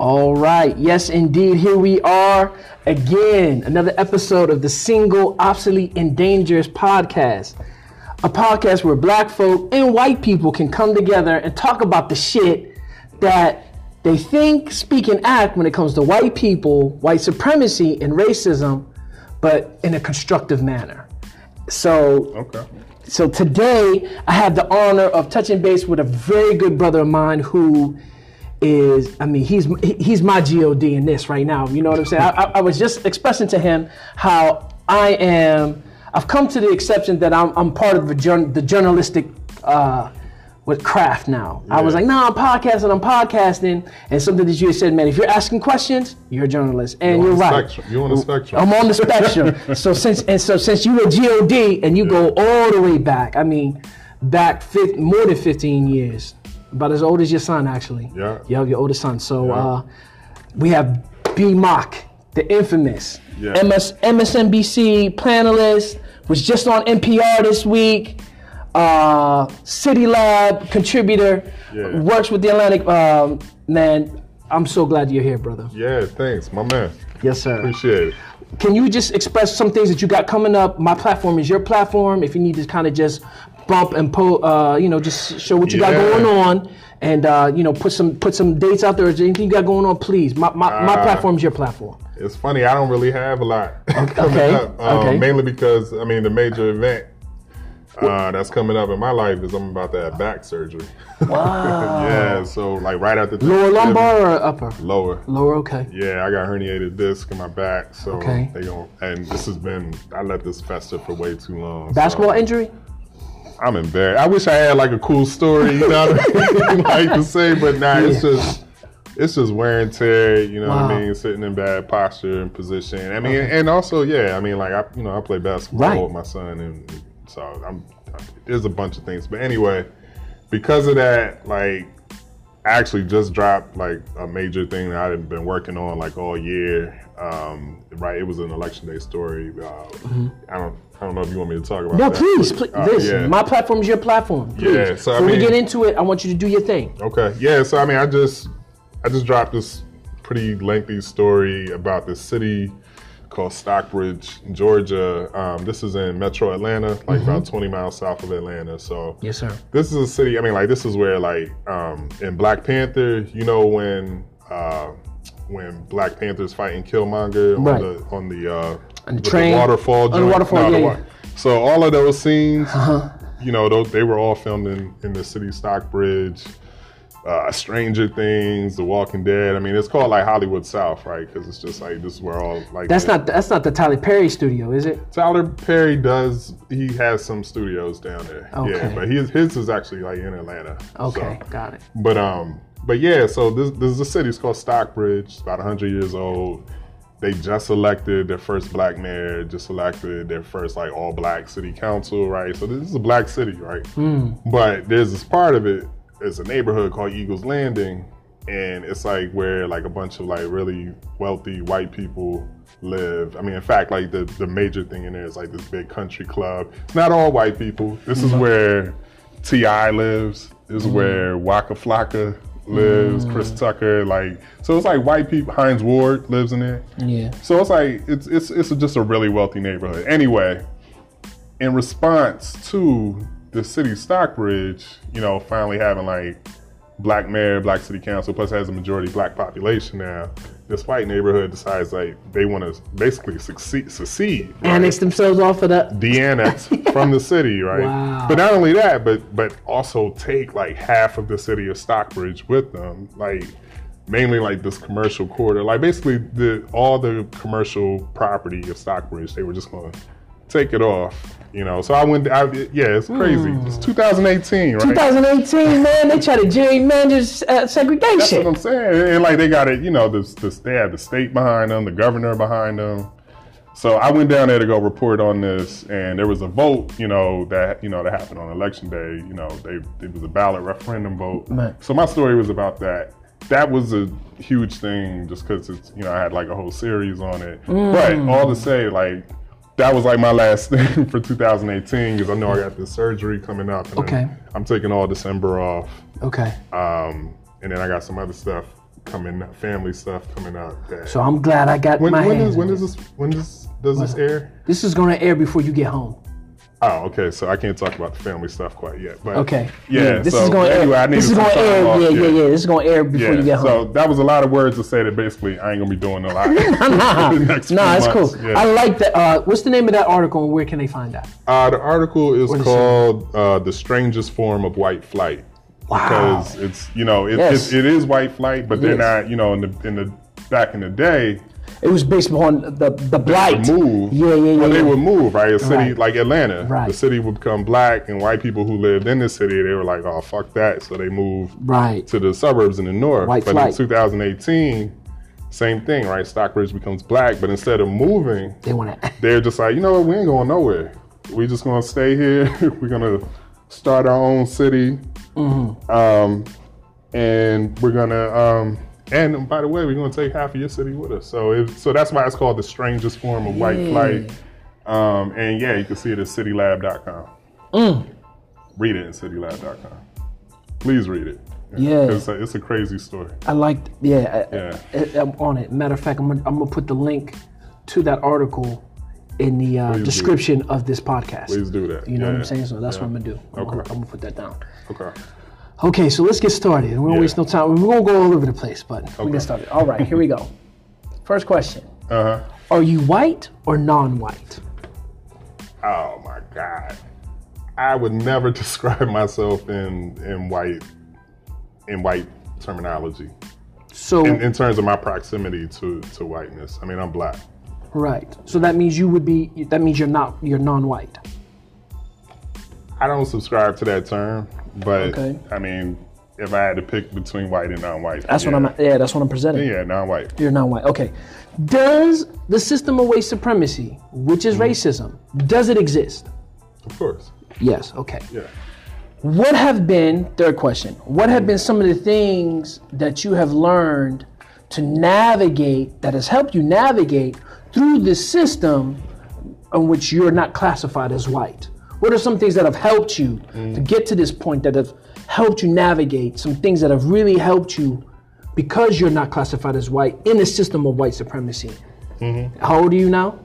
All right. Yes, indeed. Here we are again. Another episode of the Single, Obsolete, and Dangerous podcast. A podcast where black folk and white people can come together and talk about the shit that they think, speak, and act when it comes to white people, white supremacy, and racism, but in a constructive manner. So, Okay. so today I have the honor of touching base with a very good brother of mine who is, I mean, he's he's my God in this right now. You know what I'm saying? I, I, I was just expressing to him how I am. I've come to the exception that I'm, I'm part of the, the journalistic uh, with craft now. I was like, no, I'm podcasting, I'm podcasting, and something that you said, man, if you're asking questions, you're a journalist, and You're you're, right. spectrum. You're on the spectrum. I'm on the spectrum. so since and so since you were God and you go all the way back, I mean, back fif- more than 15 years, about as old as your son actually. Yeah. Yeah, your oldest son. So Yeah. uh, we have B Mock, the infamous Yeah. MS, MSNBC panelist, was just on NPR this week. Uh, City Lab contributor, Yeah. works with the Atlantic. Um, man, I'm so glad you're here, brother. Yeah, thanks, my man. Yes, sir. Appreciate it. Can you just express some things that you got coming up? My platform is your platform. If you need to kind of just bump and po, uh, you know, just show what you got going on, and uh, you know, put some put some dates out there. Is there anything you got going on? Please, my my, my Uh, platform is your platform. It's funny, I don't really have a lot coming okay, up. Um, okay. Mainly because, I mean, the major event uh, that's coming up in my life is I'm about to have back surgery. Wow. yeah, so like right after the. Lower lumbar or upper? Lower. Lower. Okay. Yeah, I got herniated disc in my back, so Okay. they gon' and this has been I let this fester for way too long. Basketball so injury? I'm embarrassed. I wish I had like a cool story, you know what I mean? like to say, but nah, it's just it's just wear and tear, you know what I mean, sitting in bad posture and position. I mean, and also, yeah, I mean, like I, you know, I play basketball Right. with my son, and so I'm. There's a bunch of things, but anyway, because of that, like, I actually just dropped like a major thing that I had been working on like all year. Um, right, it was an election day story. Uh, I don't, I don't know if you want me to talk about. Mm-hmm. No, that, please, but, please. uh, listen, yeah. my platform is your platform. Please. Yeah, so I Before we get into it, I want you to do your thing. Okay. Yeah. So I mean, I just I just dropped this pretty lengthy story about this city called Stockbridge, Georgia. Um, this is in Metro Atlanta, like about 20 miles south of Atlanta. So Yes, sir. this is a city. I mean, like this is where like um, in Black Panther, you know when. Uh, when Black Panther's fighting Killmonger on Right. the on the uh, On the train? waterfall, On the joint. waterfall, the yeah, wa- yeah. So all of those scenes, Uh-huh. you know, those, they were all filmed in, in the city Stockbridge, uh, Stranger Things, The Walking Dead. I mean, it's called like Hollywood South, right? Because it's just like this is where all like That's the- not that's not the Tyler Perry studio, is it? Tyler Perry does. He has some studios down there. Okay. Yeah, but his his is actually like in Atlanta. Okay, So- got it. but um, but yeah, so this this is a city. It's called Stockbridge. It's about hundred years old. They just elected their first black mayor. Just elected their first like all black city council. Right. So this is a black city, right? Hmm. But there's this part of it. It's a neighborhood called Eagles Landing, and it's like where like a bunch of like really wealthy white people live. I mean, in fact, like the the major thing in there is like this big country club. It's not all white people. This is where T.I. lives. This is mm-hmm. where Waka Flocka lives. Chris mm. Tucker, like so, it's like white people. Hines Ward lives in there. Yeah. So it's like it's it's it's just a really wealthy neighborhood. Anyway, in response to the city Stockbridge, you know, finally having like black mayor, black city council, plus has a majority black population now. This white neighborhood decides like they want to basically succeed, secede, right? Annex themselves off of that. de-annex from the city, right? Wow. But not only that, but but also take like half of the city of Stockbridge with them, like mainly like this commercial quarter, like basically the all the commercial property of Stockbridge, they were just going to take it off, you know. So I went, I, yeah, it's crazy. Hmm. It's 2018, right? 2018, man, they try to gerrymander uh, segregation. That's what I'm saying. And like they got it, you know, this, this they had the state behind them, the governor behind them. So I went down there to go report on this, and there was a vote, you know, that you know that happened on election day. You know, they it was a ballot referendum vote. Right. So my story was about that. That was a huge thing, just because it's you know I had like a whole series on it. Mm. But all to say, like that was like my last thing for 2018 because I know I got this surgery coming up. And Okay. I'm taking all December off, Okay. um, and then I got some other stuff coming, family stuff coming up. So I'm glad I got when my when hands is when on is this when does does this air? This is going to air before you get home. Oh, okay. So I can't talk about the family stuff quite yet. But Okay. Yeah. This so is going to anyway, I air. This is going air. off, Yeah, yeah, yeah. This is going to air before you Yeah, get so that was a lot of words to say that basically I ain't gonna be doing a lot. Nah, nah, it's cool. Yeah. I like that. Uh, what's the name of that article and where can they find that? Uh, the article is is it? called uh, "The Strangest Form of White Flight" Wow. because it's you know it, Yes. it's, it is white flight, but they're Yes. not you know in the in the back in the day It was based upon the the blight. move. Yeah, yeah, yeah. Well, they would move, right? A city Right. like Atlanta, Right. the city would become black, and white people who lived in the city, they were like, "Oh, fuck that!" So they moved Right. to the suburbs in the north. White but flight. in 2018, same thing, right? Stockbridge becomes black, but instead of moving, They want to. they're just like, you know what, we ain't going nowhere. We just gonna stay here. We're gonna start our own city, Mm-hmm. um, and we're gonna. Um, and by the way, we're gonna take half of your city with us. So, it, so that's why it's called the strangest form of white Yeah. flight. Um, and yeah, you can see it at citylab.com. Mm. Read it at citylab.com. Please read it. Yeah. it's a, it's a crazy story. I liked. Yeah. I- Yeah. I, am on it. Matter of fact, I'm gonna, I'm gonna put the link to that article in the uh, description of this podcast. Please do that. You know what I'm saying? So that's Yeah. what I'm gonna do. I'm, Okay. gonna, I'm gonna put that down. Okay. Okay, so let's get started. We won't Yeah. waste no time. We won't go all over the place, but we Okay. get started. All right, here we go. First question: Uh huh. Are you white or non-white? Oh my God. I would never describe myself in in white in white terminology. So In, in terms of my proximity to, to whiteness. I mean I'm black. right. So that means you would be. That means you're not. You're non-white. I don't subscribe to that term, but Okay. I mean, if I had to pick between white and non-white, That's yeah. what I'm. Yeah, that's what I'm presenting. Yeah, non-white. You're non-white. Okay. Does the system of white supremacy, which is mm-hmm. racism, does it exist? Of course. Yes. Okay. Yeah. What have been, third question, what have been some of the things that you have learned to navigate, that has helped you navigate through this system in which you're not classified as white? What are some things that have helped you mm. to get to this point that have helped you navigate, some things that have really helped you because you're not classified as white in the system of white supremacy? Mm-hmm. How old are you now?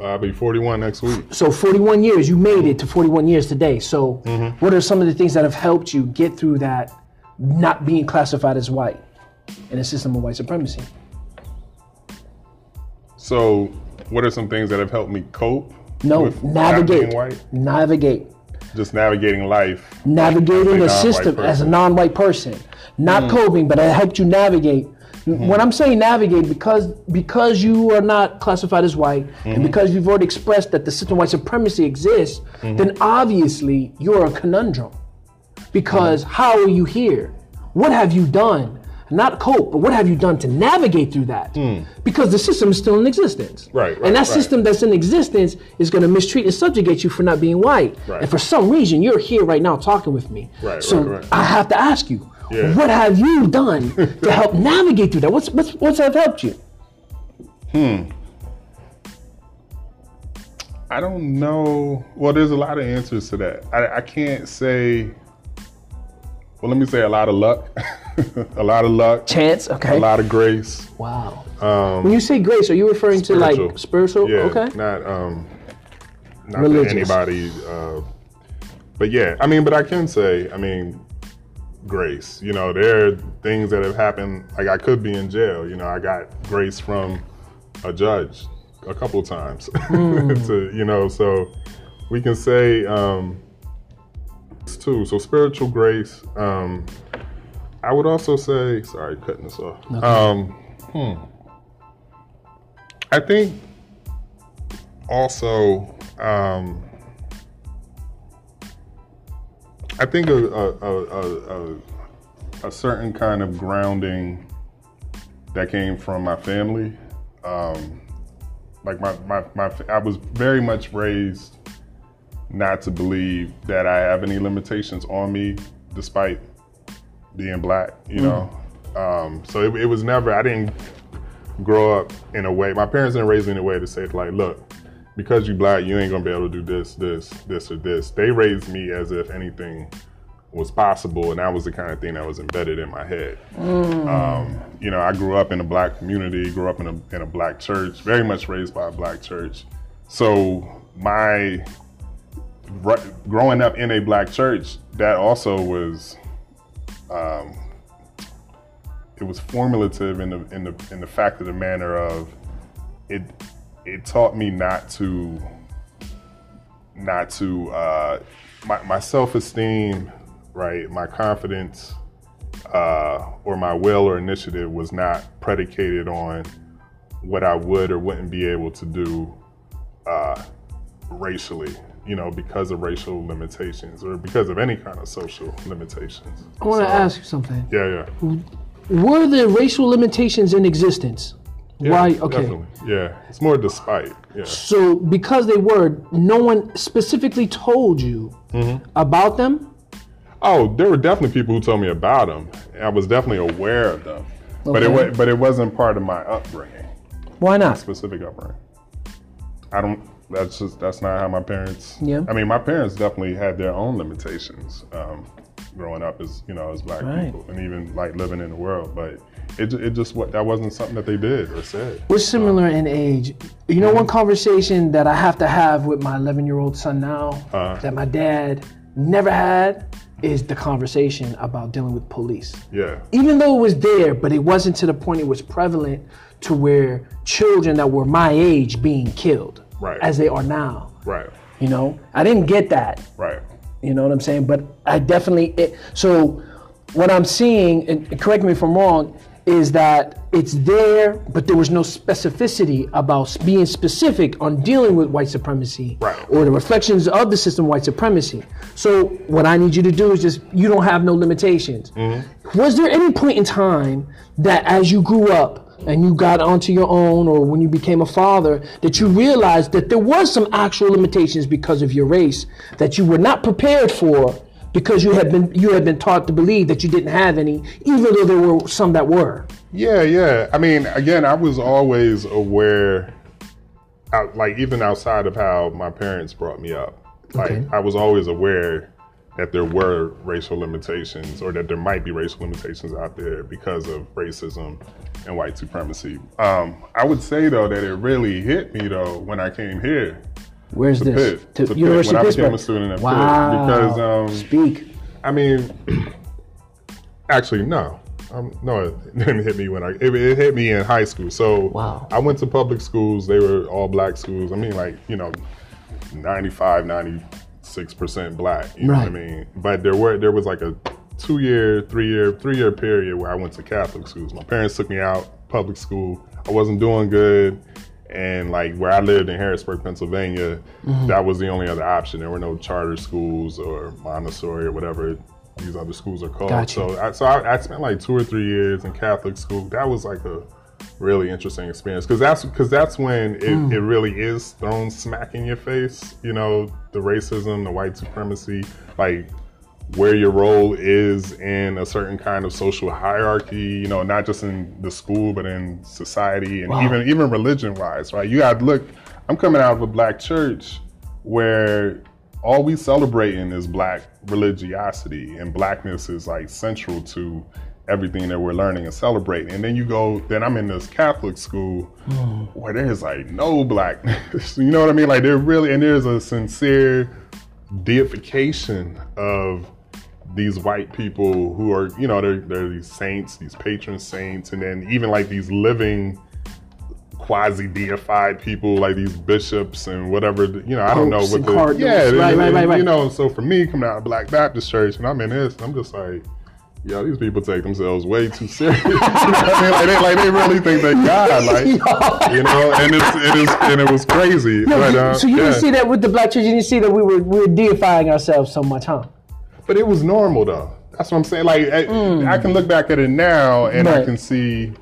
I'll be 41 next week. So 41 years, you made it to 41 years today. So mm-hmm. what are some of the things that have helped you get through that not being classified as white in a system of white supremacy? So, what are some things that have helped me cope? No, navigate. Navigate. Just navigating life. Navigating a the system as a non-white person. Not mm. coping, but it helped you navigate. Mm-hmm. When I'm saying navigate, because because you are not classified as white, and mm-hmm. because you've already expressed that the system white supremacy exists, mm-hmm. then obviously you're a conundrum. Because how are you here? What have you done? Not cope, but what have you done to navigate through that? Because the system is still in existence. Right, right, and that right. system that's in existence is going to mistreat and subjugate you for not being white. Right. And for some reason, you're here right now talking with me. Right, so right, right. I have to ask you, Yeah. what have you done to help navigate through that? What's what's what's have helped you? Hmm. I don't know. Well, there's a lot of answers to that. I, I can't say. Well, let me say a lot of luck, a lot of luck, Chance, okay. a lot of grace. Wow. when you say grace, are you referring to like spiritual? Yeah, Okay. not um, not Religious. anybody. Uh, but yeah, I mean, but I can say, I mean, grace. You know, there are things that have happened. Like I could be in jail. You know, I got grace from a judge a couple of times. to you know, so we can say um, it's too. So spiritual grace. Um, I would also say, sorry, cutting this off. Um, hmm. I think also, um, I think a, a, a, a, a, a certain kind of grounding that came from my family um, Like my, my, my I was very much raised not to believe that I have any limitations on me, despite being black. You know, um, so it, it was never. I didn't grow up in a way. My parents didn't raise me in a way to say like, look, because you black, you ain't gonna be able to do this, this, this, or this. They raised me as if anything was possible, and that was the kind of thing that was embedded in my head. Um, you know, I grew up in a black community, grew up in a in a black church, very much raised by a black church. So my ru- growing up in a black church, that also was um, it was formulative in the in the in the fact of the manner of it it taught me not to not to uh, my, my self-esteem right my confidence uh, or my will or initiative was not predicated on what I would or wouldn't be able to do uh, racially you know because of racial limitations or because of any kind of social limitations I want to So, ask you something. yeah yeah Were there racial limitations in existence? Yeah, Why? Okay. Definitely. Yeah. It's more despite. Yeah. So because they were, no one specifically told you Mm-hmm. about them. Oh, there were definitely people who told me about them. I was definitely aware of them. But it Okay. was, but it wasn't part of my upbringing, Why not? specific upbringing. I don't that's just that's not how my parents Yeah. I mean my parents definitely had their own limitations um, growing up as you know as black Right. people and even like living in the world but it, it just what that wasn't something that they did or said We're similar in age. You know, one conversation that I have to have with my 11 year old son now Uh-huh. that my dad never had is the conversation about dealing with police. yeah Even though it was there, but it wasn't to the point it was prevalent to where children that were my age being killed Right. as they are now. right You know, I didn't get that. right You know what I'm saying? But I definitely. It, so what I'm seeing, and correct me if I'm wrong, is that it's there, but there was no specificity about being specific on dealing with white supremacy Right. or the reflections of the system white supremacy. So what I need you to do is just you don't have no limitations. Mm-hmm. Was there any point in time that as you grew up and you got onto your own or when you became a father that you realized that there was some actual limitations because of your race that you were not prepared for because you had been you had been taught to believe that you didn't have any even though there were some that were Yeah, yeah. I mean, again, I was always aware, like even outside of how my parents brought me up. Like Okay. I was always aware that there were racial limitations, or that there might be racial limitations out there because of racism and white supremacy. Um, I would say though that it really hit me though when I came here where's this Pitt, to to Pitt, University when I became a student at Pitt, wow because, um, speak I mean, actually, no. Um, no, it didn't hit me when I. It, it hit me in high school. So Wow. I went to public schools. They were all black schools. I mean, like you know, 95, 96 percent black. You know what I mean? But there were there was like a two year, three year, three year period where I went to Catholic schools. My parents took me out public school. I wasn't doing good. And like where I lived in Harrisburg, Pennsylvania, Mm-hmm. that was the only other option. There were no charter schools or Montessori or whatever these other schools are called. Gotcha. So, I, so I, I spent like two or three years in Catholic school. That was like a really interesting experience because that's because that's when it, Hmm. it really is thrown smack in your face. You know, the racism, the white supremacy, like where your role is in a certain kind of social hierarchy, you know, not just in the school, but in society and Wow. even even religion wise, right? You got look. I'm coming out of a black church where all we celebrating is black religiosity, and blackness is like central to everything that we're learning and celebrating. And then you go, then I'm in this Catholic school mm. where there's like no blackness. you know what I mean? Like there really, and there's a sincere deification of these white people who are, you know, they're, they're these saints, these patron saints, and then even like these living quasi deified people like these bishops and whatever you know I don't know what the cardinals. yeah Right, right, right, right. you know so for me coming out of Black Baptist Church and I'm in this I'm just like yo these people take themselves way too serious you know I mean like they, like they really think they God like you know and it's it is and it was crazy but, uh, so you yeah. didn't see that with the black church you didn't see that we were we were deifying ourselves so much huh But it was normal though. That's what I'm saying. Like I, I can look back at it now and I can see.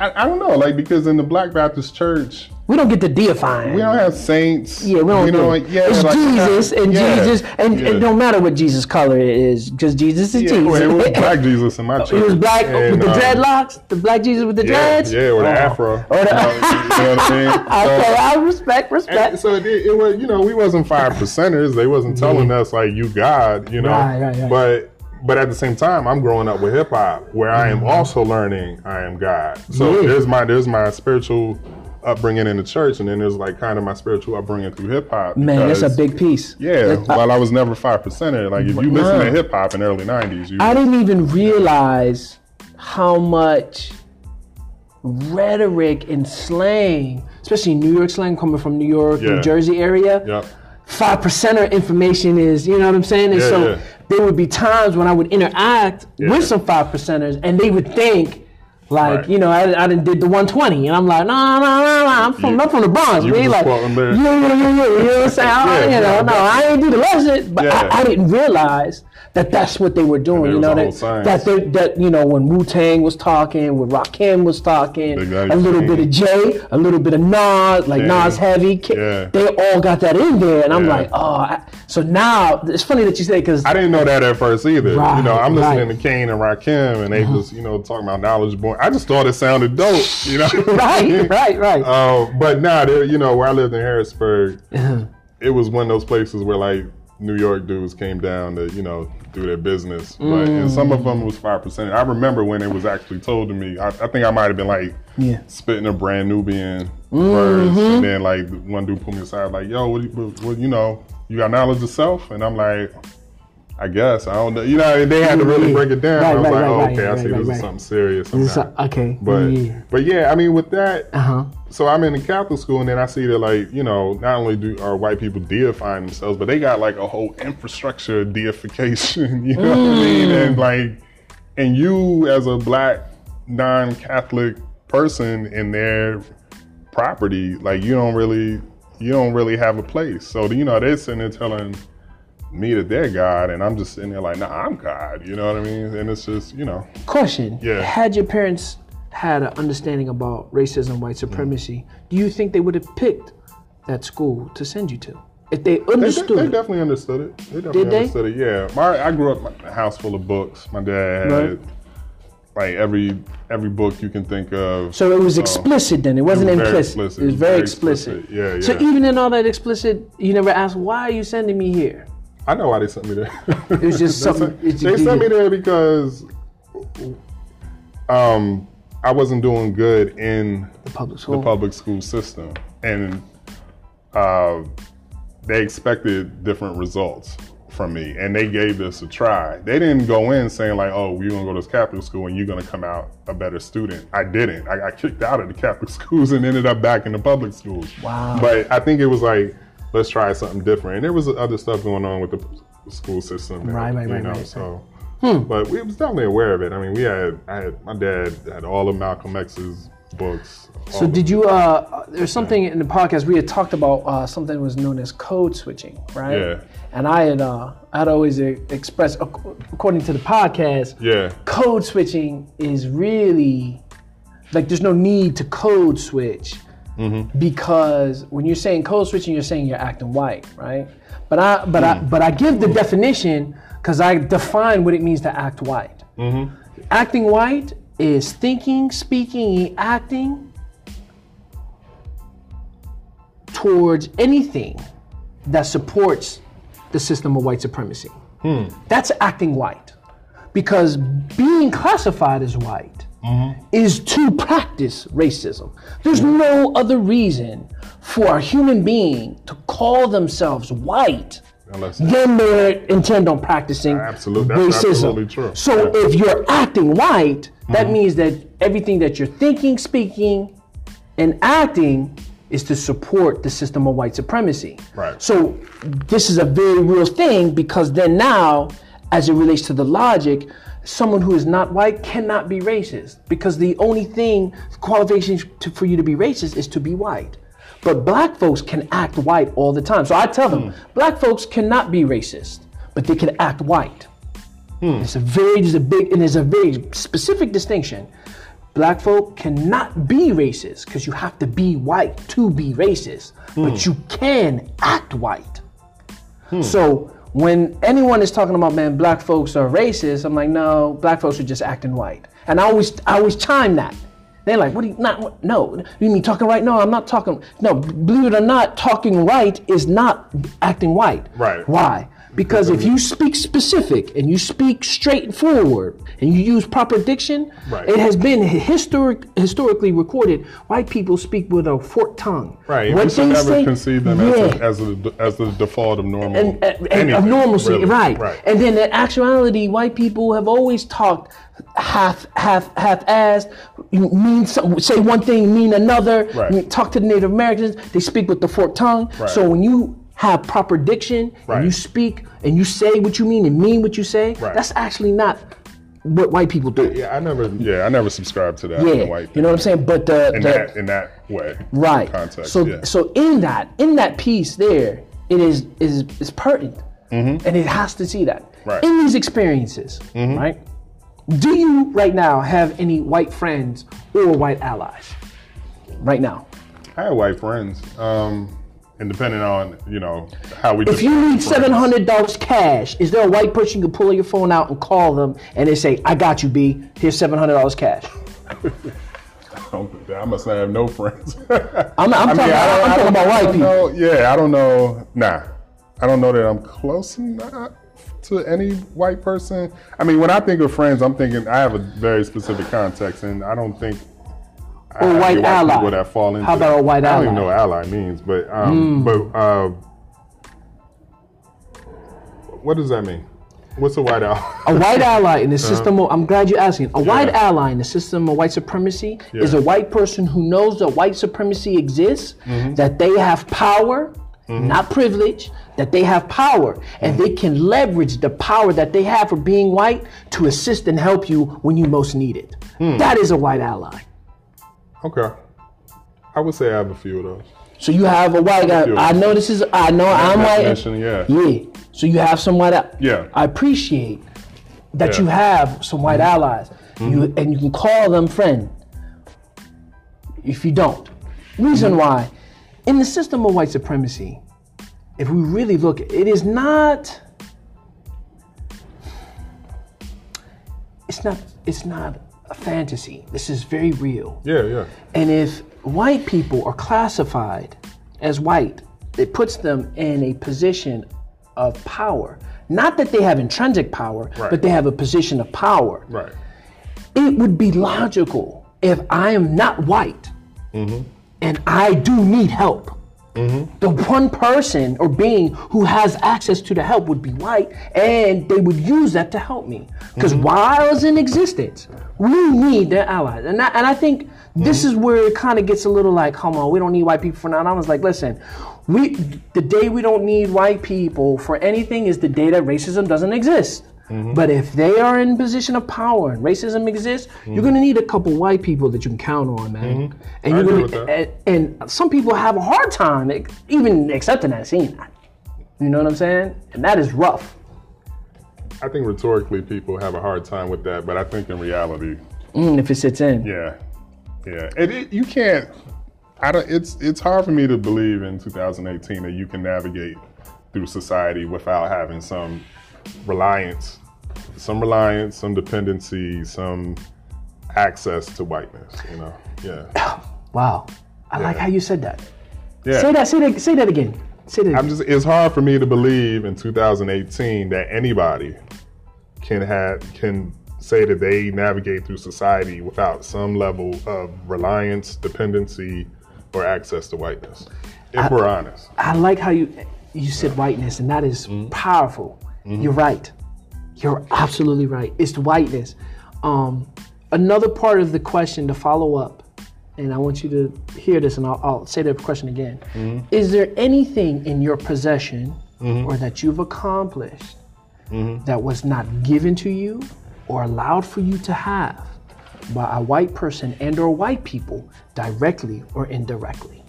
I, I don't know, like because in the Black Baptist Church, We don't get to deify him. We don't have saints. Yeah, we don't. do it. yeah, it's like, Jesus and yeah, Jesus, and yeah. it don't matter what Jesus' color it is, because Jesus is Yeah, Jesus. well, it was black Jesus in my church. He was black And, with the um, dreadlocks, the black Jesus with the dreads. yeah, or the Oh. afro. Or the- you, know, what I mean? So- Okay, I respect, respect. So it, it was, you know, we wasn't five percenters. They wasn't telling us like you God, you know. Right, right, right. But but at the same time, I'm growing up with hip hop, where I am also learning I am God. So Mm-hmm. Yeah. there's my there's my spiritual upbringing in the church, and then there's like kind of my spiritual upbringing through hip hop. Man, that's a big piece. Yeah, That- while I was never five percenter, like if you listen Nah. to hip hop in the early '90s, you I didn't even realize how much rhetoric and slang, especially New York slang coming from New York, Yeah. New Jersey area. Yep. Five percenter information is, you know what I'm saying? And Yeah, so yeah. there would be times when I would interact with some five percenters and they would think, like, Right. you know, I, I done did the 120, and I'm like, no, no, no, no, I'm from, You- I'm from the Bronx. you We like, yeah, yeah, yeah, yeah, you know what I'm saying? I- Yeah, you know, yeah, no, I ain't do the left shit, but Yeah. I, I didn't realize that that's what they were doing. You know that that they, that you know when Wu Tang was talking, when Rakim was talking, a little bit of Jay, a little bit of Nas, like Yeah. Nas Heavy. Yeah. They all got that in there, and I'm like, oh. I, so now it's funny that you say because I didn't know that at first either. Right, you know, I'm listening right. Uh-huh. to Kane and Rakim, and they just, you know, talking about knowledge born. I just thought it sounded dope. You know, right, right, right. Uh, but nah, there, you know, where I lived in Harrisburg, Uh-huh. it was one of those places where like New York dudes came down to, you know, do their business. But and some of them was five percent. I remember when it was actually told to me. I, I think I might have been like Yeah. spitting a Brand Nubian Mm-hmm. verse, and then like one dude pulled me aside, like, "Yo, what, what, what you know? You got knowledge of self?" And I'm like. I guess I don't know. You know, they had to really Yeah. break it down. Right, I was right, like, right, oh, okay, I see this is something serious. I'm It's not- a- okay, But yeah. but yeah, I mean, with that, Uh huh. so I'm in the Catholic school, and then I see that like you know, not only do are white people deifying themselves, but they got like a whole infrastructure deification. You know what I mean? Mm. And like, and you as a black non-Catholic person in their property, like you don't really you don't really have a place. So you know, they're sitting there telling me that they're God, and I'm just sitting there like, nah, I'm God. You know what I mean? And it's just you know, Question. Yeah. Had your parents had an understanding about racism, white supremacy, do you think they would have picked that school to send you to? If they They, they, understood. they definitely understood it. They definitely Did they? understood it. Yeah, my I grew up in a house full of books. My dad had Right. like every every book you can think of. So it was um, explicit then. It wasn't was very implicit. explicit. It was very explicit. Yeah, So even in all that explicit, you never asked, why are you sending me here? I know why they sent me there. It was just they something- Sent, it's- they sent me there because um I wasn't doing good in The public school. the public school system, and uh, they expected different results from me, and they gave this a try. They didn't go in saying like, "Oh, you're gonna go to this Catholic school and you're gonna come out a better student." I didn't. I got kicked out of the Catholic schools and ended up back in the public schools. Wow. But I think it was like, let's try something different. And there was other stuff going on with the school system. and, Right, right, you right, know, right. So. But we was definitely aware of it. I mean, we had, I had, my dad had all of Malcolm X's books. So did you? Uh, there's something in the podcast we had talked about uh, something was known as code switching, right? Yeah. And I had uh, I'd always expressed, according to the podcast, Yeah. code switching is really like there's no need to code switch Mm-hmm. because when you're saying code switching, you're saying you're acting white, right? But I but I Mm. but I give the definition because I define what it means to act white. Mm-hmm. Acting white is thinking, speaking, and acting towards anything that supports the system of white supremacy. That's acting white. Because being classified as white Mm-hmm. is to practice racism. There's mm-hmm. no other reason for a human being to call themselves white then they intend on practicing Absolute- that's racism. absolutely true. So Yeah. if you're acting white, that mm-hmm. means that everything that you're thinking, speaking, and acting is to support the system of white supremacy. Right. So this is a very real thing because then now, as it relates to the logic, someone who is not white cannot be racist because the only thing qualification to, for you to be racist is to be white. But black folks can act white all the time. So I tell them, hmm. black folks cannot be racist, but they can act white. Hmm. It's a very, there's a big, and there's a very specific distinction. black folk cannot be racist because you have to be white to be racist, but hmm. you can act white. So when anyone is talking about man, black folks are racist, I'm like, no, black folks are just acting white. And I always I always chime that. They're like, what do you not what- no, you mean talking right? No, I'm not talking no, believe it or not, talking right is not acting white. Right. Why? Because if you speak specific and you speak straightforward and you use proper diction, Right. it has been historic, historically recorded. White people speak with a forked tongue. Right. What we should they never say- conceive them yeah as, a, as, the default of normal. and, and- and anything, of normalcy, really. right. Right. And then in actuality, white people have always talked half, half, half-assed. You Mean some, say one thing, mean another. Right. Talk to the Native Americans, they speak with the forked tongue. Right. So when you have proper diction Right. and you speak and you say what you mean and mean what you say, Right. that's actually not what white people do. yeah, I never. Yeah, I never subscribed to that. Yeah, white you know what I'm saying. But the, in the that in that way. right Context. so yeah. so in that in that piece there it is is is pertinent and it has to see that Mm-hmm. Right. Mm-hmm. in these experiences right do you right now have any white friends or white allies right now I have white friends. Um, and depending on you know how we. if you need seven hundred dollars cash, is there a white person you can pull your phone out and call them and they say, "I got you, B. Here's seven hundred dollars cash." I must have no friends. I'm, I'm talking, I don't- I'm I talking don't- about white people. know- yeah, I don't know. Nah, I don't know that I'm close enough to any white person. I mean, when I think of friends, I'm thinking I have a very specific context, and I don't think. I Or have white ally. people that fall into. How about a white ally? I don't even know what ally means, but um, Hmm. but uh, what does that mean? What's a white ally? A white ally in the Uh-huh. system of, I'm glad you're asking. A white ally in the system of white supremacy is a white person who knows that white supremacy exists, Mm-hmm. that they have power, not privilege, that they have power, and Mm-hmm. they can leverage the power that they have for being white to assist and help you when you most need it. Hmm. That is a white ally. Okay, I would say I have a few of those. So you have a white guy. I know this is. I know I'm white. yeah. Yeah. So you have some white. al- Yeah. I appreciate that Yeah. Mm-hmm. you have some white allies. You and you can call them friend. If you don't, reason Mm-hmm. why, in the system of white supremacy, if we really look, it is not. It's not. It's not a fantasy. This is very real. Yeah, yeah. And if white people are classified as white, it puts them in a position of power. Not that they have intrinsic power, Right. but they have a position of power. Right. It would be logical if I am not white mm-hmm. and I do need help. Mm-hmm. The one person or being who has access to the help would be white, and they would use that to help me. Because mm-hmm. while I was in existence, we need their allies, and I, and I think this mm-hmm. is where it kind of gets a little like, come on, we don't need white people for now. And I was like, listen, we the day we don't need white people for anything is the day that racism doesn't exist. But if they are in position of power and racism exists, you're gonna need a couple white people that you can count on, man. And I you're gonna and, and some people have a hard time even accepting that, scene. You know what I'm saying? And that is rough. I think rhetorically people have a hard time with that, but I think in reality, Mm, if it sits in. yeah, yeah, it, it, you can't. I don't. It's it's hard for me to believe in 2018 that you can navigate through society without having some reliance, some reliance, some dependency, some access to whiteness. You know, yeah, Wow. I like how you said that. yeah. Say that. Say that. Say that again. Say that. I'm just. It's hard for me to believe in 2018 that anybody can have can say that they navigate through society without some level of reliance, dependency, or access to whiteness. If we're honest, I like how you you said whiteness, and that is Mm-hmm. powerful. You're right. You're absolutely right. It's the whiteness. Um, another part of the question to follow up, and I want you to hear this, and I'll, I'll say the question again. Mm-hmm. Is there anything in your possession Mm-hmm. or that you've accomplished that was not given to you or allowed for you to have by a white person and or white people directly or indirectly?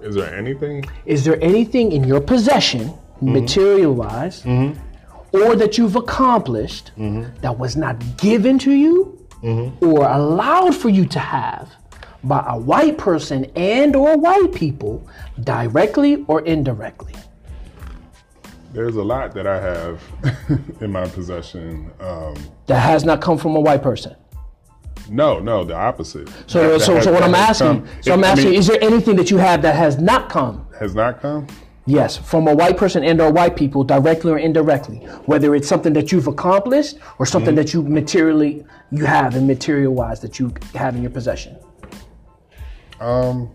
is there anything? Is there anything in your possession, material wise, or that you've accomplished that was not given to you or allowed for you to have by a white person and or white people directly or indirectly? There's a lot that I have in my possession. Um, That has not come from a white person. no, no, the opposite. So, That- that so, has- so what I'm asking, come- so I'm I asking, mean, is there anything that you have that has not come? has not come. Yes, from a white person and or white people, directly or indirectly, whether it's something that you've accomplished or something that you materially you have in material wise that you have in your possession. Um,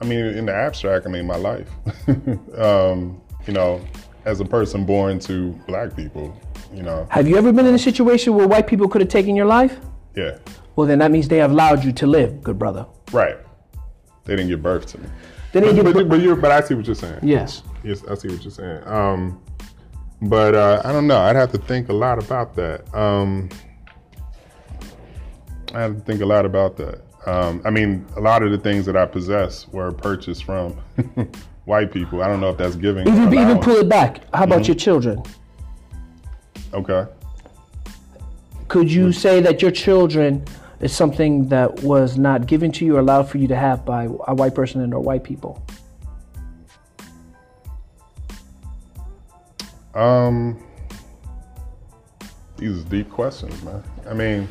I mean, in the abstract, I mean, my life. um, you know, as a person born to black people, you know, Have you ever been in a situation where white people could have taken your life? yeah, Well, then that means they have allowed you to live, good brother. right. They didn't give birth to me. They But, give. but, you're, but I see what you're saying. Yes. Yes, I see what you're saying. Um, but uh, I don't know. I'd have to think a lot about that. Um, I have to think a lot about that. Um, I mean, a lot of the things that I possess were purchased from white people. I don't know if that's giving. Even even pull it back. How about your children? Okay. Could you say that your children is something that was not given to you or allowed for you to have by a white person and or white people? Um, these are deep questions, man. I mean,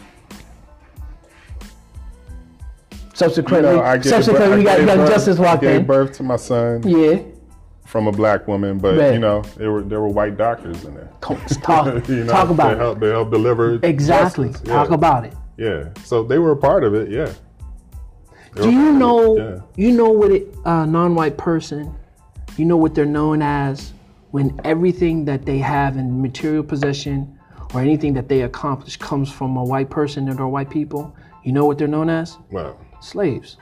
Subsequently, you know, I gave, subsequently, we got young birth, Justice walked gave birth to my son Yeah. from a black woman, but Right. you know, there were there were white doctors in there. Let's talk, you know, talk about they it. help, they help deliver Exactly. justice. Talk yeah. about it. Yeah. So they were a part of it. Yeah. They Do you know? Yeah. You know what a uh, non-white person? You know what they're known as when everything that they have in material possession or anything that they accomplish comes from a white person and or white people. You know what they're known as? Well, Slaves.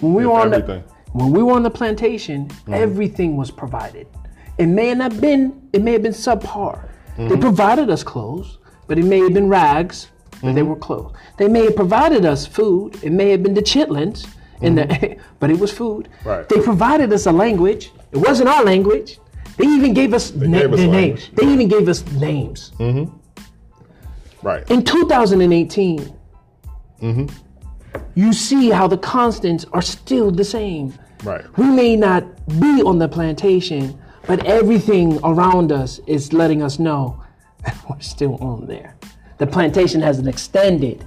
When we Yeah, were on the everything. Mm-hmm. when we were on the plantation, everything was provided. It may not have been it may have been subpar. Mm-hmm. They provided us clothes, but it may have been rags, but they Mm-hmm. were clothes. They may have provided us food. It may have been the chitlins, in the, but it was food. Mm-hmm. Right. They provided us a language. It wasn't our language. They even gave us, na- gave us their names. They even gave us names. right. In 2018, Mm-hmm. you see how the constants are still the same. Right. We may not be on the plantation, but everything around us is letting us know that we're still on there. The plantation hasn't extended.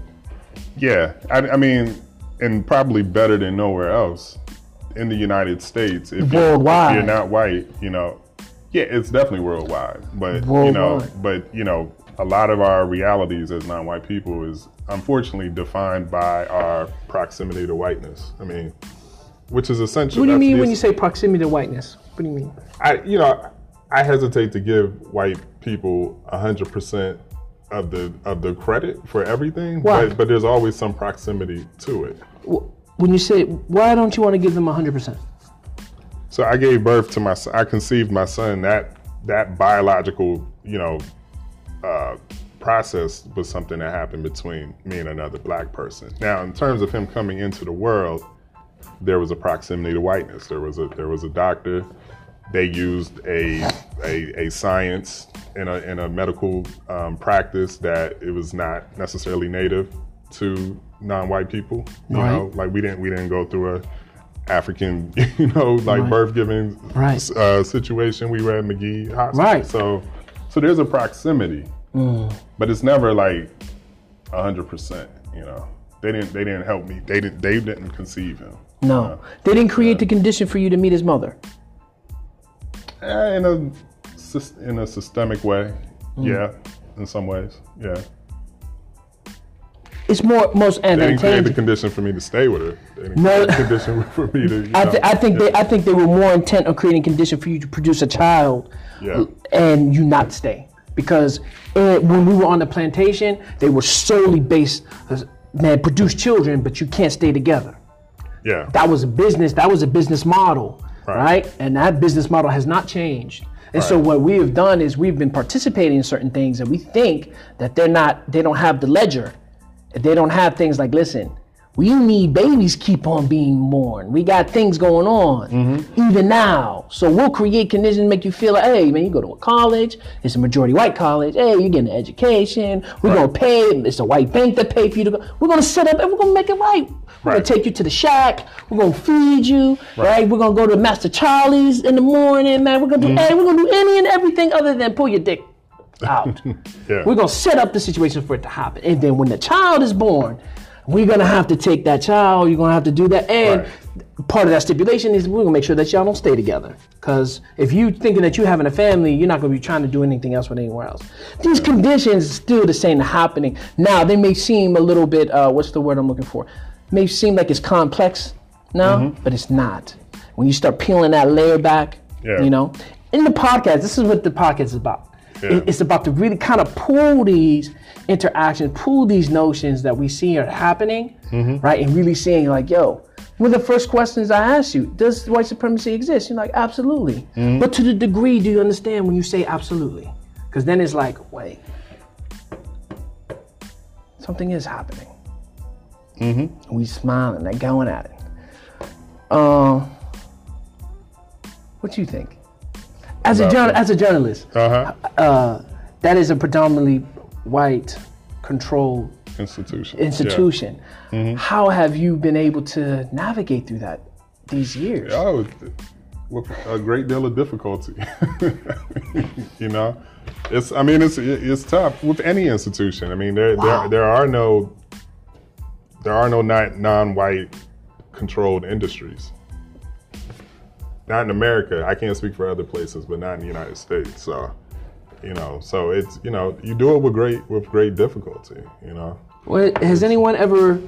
Yeah. I, I mean, and probably better than nowhere else in the United States. If you're- Worldwide. if you're not white, you know, yeah, it's definitely worldwide. But you know, but you know, a lot of our realities as non-white people is unfortunately defined by our proximity to whiteness. I mean, which is essential. What do you mean when you say proximity to whiteness? What do you mean? I, you know, I hesitate to give white people hundred percent of the of the credit for everything, Why? but but there's always some proximity to it. When you say, why don't you want to give them 100%? So I gave birth to my son. I conceived my son. That that biological, you know, uh, process was something that happened between me and another black person. Now, in terms of him coming into the world, there was a proximity to whiteness. There was a there was a doctor. They used a a, a science in a in a medical um, practice that it was not necessarily native to non-white people. You Right. know, like we didn't we didn't go through a African, you know, like Right. birth giving Right. uh, situation. We were at Magee Hospital, Right. So, so there's a proximity, Mm. but it's never like hundred percent. You know, they didn't they didn't help me. They didn't they didn't conceive him. No. They didn't create the condition for you to meet his mother. Eh, in a in a systemic way, Mm. yeah, in some ways, yeah. It's more most They didn't create the condition for me to stay with her. They didn't No. condition for me to. You I, th- I think they I think they were more intent on creating condition for you to produce a child Yeah. and you not stay because uh, when we were on the plantation they were solely based man produce children but you can't stay together yeah, that was a business that was a business model Right. right, and that business model has not changed. And so what we have done is we've been participating in certain things and we think that they're not they don't have the ledger. They don't have things like listen We need babies keep on being born. We got things going on Mm-hmm. even now. So we'll create conditions to make you feel like, hey, man, you go to a college, it's a majority white college. Hey, you're getting an education. We're gonna pay. It's a white bank that pay for you to go. We're gonna set up and we're gonna make it right. We're gonna take you to the shack. We're gonna feed you. Right. We're gonna go to Master Charlie's in the morning, man. We're gonna do. Mm-hmm. Hey, we're gonna do any and everything other than pull your dick out. Yeah. We're gonna set up the situation for it to happen. And then when the child is born, we're gonna have to take that child, you're gonna have to do that. And Right. part of that stipulation is we're gonna make sure that y'all don't stay together. Cause if you thinking that you're having a family, you're not gonna be trying to do anything else with anywhere else. These conditions still the same happening. Now they may seem a little bit uh, what's the word I'm looking for? May seem like it's complex now, Mm-hmm. but it's not. When you start peeling that layer back, Yeah. you know. In the podcast, this is what the podcast is about. Yeah. It's about to really kind of pull these interactions, pull these notions that we see are happening, Mm-hmm. right? And really seeing like, yo, one of the first questions I ask you, does white supremacy exist? You're like, absolutely. Mm-hmm. But to the degree do you understand when you say absolutely? Because then it's like, wait, something is happening. Mm-hmm. We smiling, they're going at it. Um, what you think? As a journal, as a journalist, Uh huh. uh, that is a predominantly white controlled Institution. institution. Mm-hmm. How have you been able to navigate through that these years? Yeah. Oh, with a great deal of difficulty. you know, it's. I mean, it's it's tough with any institution. I mean, there Wow. there there are no there are no non non-white controlled industries. Not in America. I can't speak for other places, but not in the United States. So, you know, so it's you know you do it with great with great difficulty. You know. Well, has anyone ever?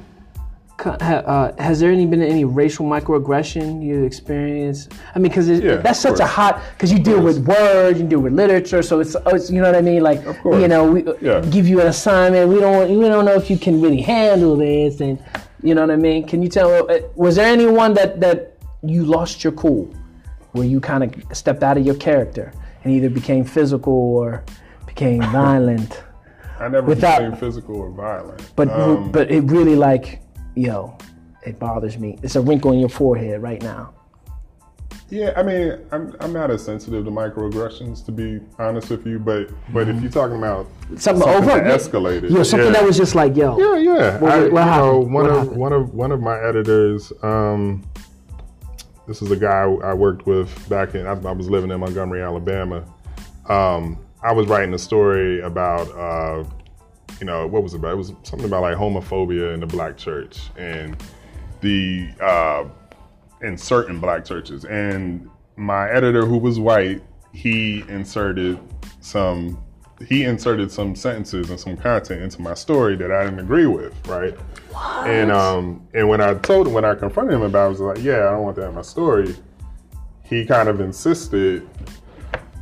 Uh, has there any been any racial microaggression you experienced? I mean, because Yeah, that's such a hot. Because you deal with words, you deal with literature, so it's, it's you know what I mean. Like, you know, we Yeah. give you an assignment. We don't we don't know if you can really handle this, and you know what I mean. Can you tell? uh, Was there anyone that that you lost your cool, where you kind of stepped out of your character and either became physical or became violent? I never Without- became physical or violent. But Um, but it really like, yo, it bothers me. It's a wrinkle in your forehead right now. Yeah, I mean, I'm I'm not as sensitive to microaggressions to be honest with you, but but if you're talking about Something, something over that escalated, Yo, something yeah. that was just like, yo. yeah, yeah. What- I, what you know, one What of happened? one of one of my editors. Um, this is a guy I worked with back in. I, was living in Montgomery, Alabama. Um, I was writing a story about, uh, you know, what was it about? It was something about like homophobia in the black church and the uh, in certain black churches. And my editor, who was white, he inserted some he inserted some sentences and some content into my story that I didn't agree with, right? What? And um and when I told him when I confronted him about it, I was like, yeah, I don't want that in my story. He kind of insisted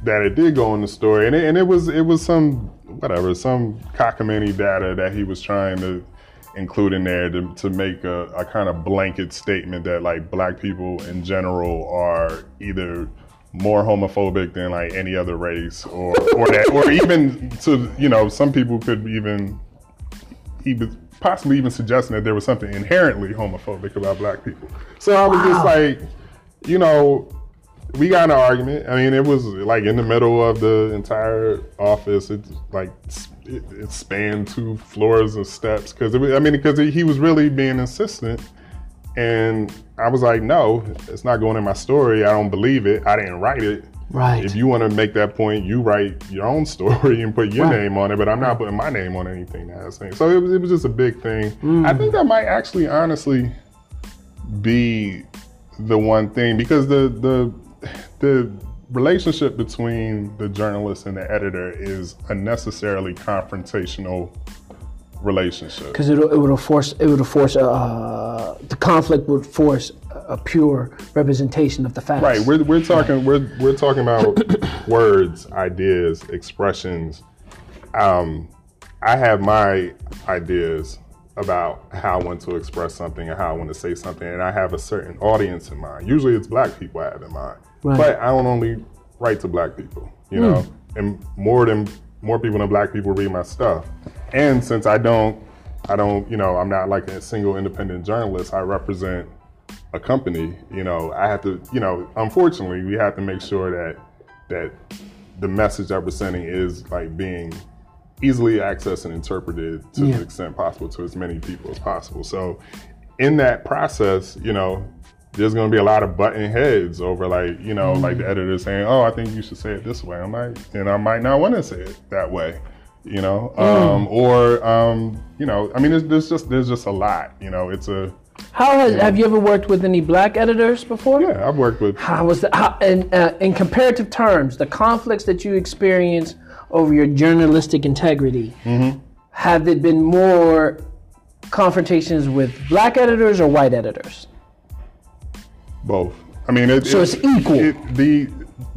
that it did go in the story, and it, and it was it was some whatever some cockamamie data that he was trying to include in there to, to make a, a kind of blanket statement that like black people in general are either more homophobic than like any other race or or that or even to you know some people could even even possibly even suggesting that there was something inherently homophobic about black people. So I was just like, you know, we got an argument. I mean, it was like in the middle of the entire office. It like it, it spanned two floors and steps because I mean, because he was really being insistent, and I was like, no, it's not going in my story. I don't believe it. I didn't write it. Right. If you want to make that point, you write your own story and put your Right. name on it. But I'm not putting my name on anything that I'm saying. So it was, it was just a big thing. Mm. I think that might actually, honestly, be the one thing because the the the relationship between the journalist and the editor is unnecessarily confrontational relationship. Because it, it would force it would force uh, the conflict would force a pure representation of the facts. Right. We're, we're talking we're we're talking about words, ideas, expressions. Um, I have my ideas about how I want to express something and how I want to say something, and I have a certain audience in mind. Usually, it's black people I have in mind, Right. but I don't only write to black people. You know, and more than more people than black people read my stuff. And since I don't I don't, you know, I'm not like a single independent journalist. I represent a company. You know, I have to, you know, unfortunately, we have to make sure that that the message that we're sending is like being easily accessed and interpreted to Yeah. the extent possible to as many people as possible. So, in that process, you know, there's going to be a lot of button heads over like, you know, like the mm. editor saying, "Oh, I think you should say it this way." I might, and I might not want to say it that way. You know, um, or um, you know, I mean, there's, there's just there's just a lot. You know, it's a How has have you ever worked with any black editors before? yeah. I've worked with How was the, how, in, uh, in comparative terms, the conflicts that you experience over your journalistic integrity, Mm-hmm. have it been more confrontations with black editors or white editors? both. I mean, it, So it- it's equal. It, the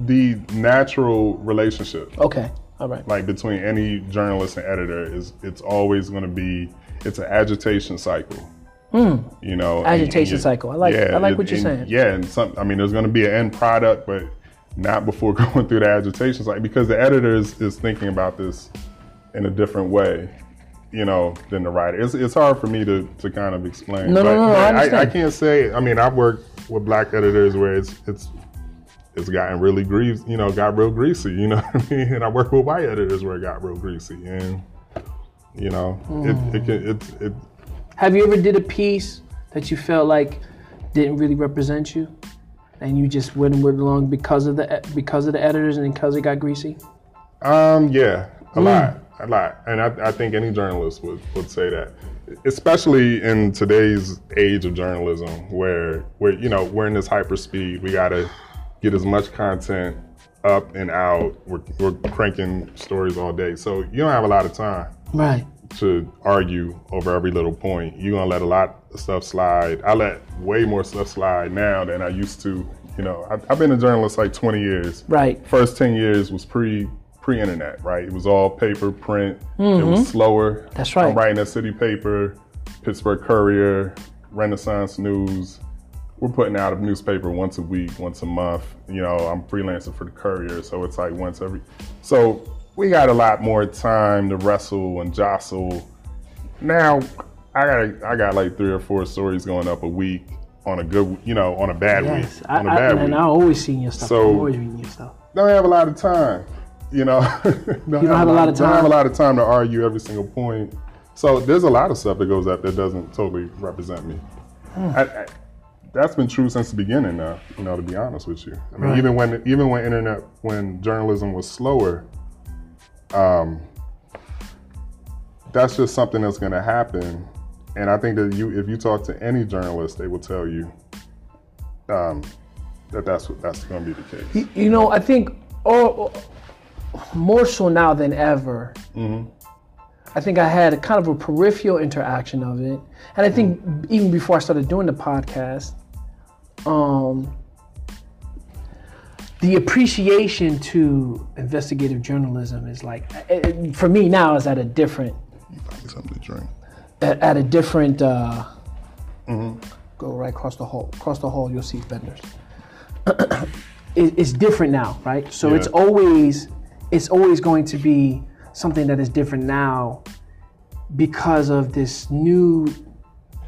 the natural relationship Okay, all right. like between any journalist and editor is it's always going to be it's an agitation cycle. Hmm. You know, and- and. Agitation you- cycle. I like- I like what you're and- saying. Yeah, and some I mean, there's going to be an end product, but not before going through the agitation cycle because the editor is, is thinking about this in a different way. You know, than the writer. It's, it's hard for me to, to kind of explain. No, no, but, no, no, but I I, understand. can't say. I mean, I've worked with black editors where it's it's it's gotten really greasy, you know, got real greasy, you know what I mean? And I work with white editors where it got real greasy. And, you know, it, it can, it's, it, Have you ever did a piece that you felt like didn't really represent you, and you just went and went along because of the because of the editors and because it got greasy? um, yeah, a lot, a lot. And I, I think any journalist would, would say that, especially in today's age of journalism where, where, you know, we're in this hyper speed. We got to get as much content up and out. We're, we're cranking stories all day. So you don't have a lot of time. Right. to argue over every little point. You're gonna let a lot of stuff slide. I let way more stuff slide now than I used to. You know, I, I've been a journalist like 20 years. Right. First 10 years was pre pre internet, right? It was all paper, print. Mm. It was slower. Mm-hmm. That's right. I'm writing a city paper, Pittsburgh Courier, Renaissance News. We're putting out a newspaper once a week, once a month. You know, I'm freelancing for the Courier, so it's like once every. So we got a lot more time to wrestle and jostle. Now, I got I got like three or four stories going up a week on a good, you know, on a bad Yes. week. I, on a I, bad and week. I always seen your stuff. So- I'm always reading your stuff. don't have a lot of time. You know, don't don't have a lot of time. Don't have a lot of time to argue every single point. So there's a lot of stuff that goes up that doesn't totally represent me. Hmm. I, I, that's been true since the beginning. Now, you know, to be honest with you, I mean, Right. even when even when internet, when journalism was slower, um, that's just something that's going to happen. And I think that you, if you talk to any journalist, they will tell you um, that that's what that's going to be the case. You know, I think oh, more so now than ever. I think I had a kind of a peripheral interaction of it, and I think even before I started doing the podcast, um, the appreciation to investigative journalism is like, it- for me now, is at a different Something to drink. at, at a different. Uh, Go right across the hall. Across the hall, you'll see vendors. it, it's different now, right? So it's always it's always going to be something that is different now because of this new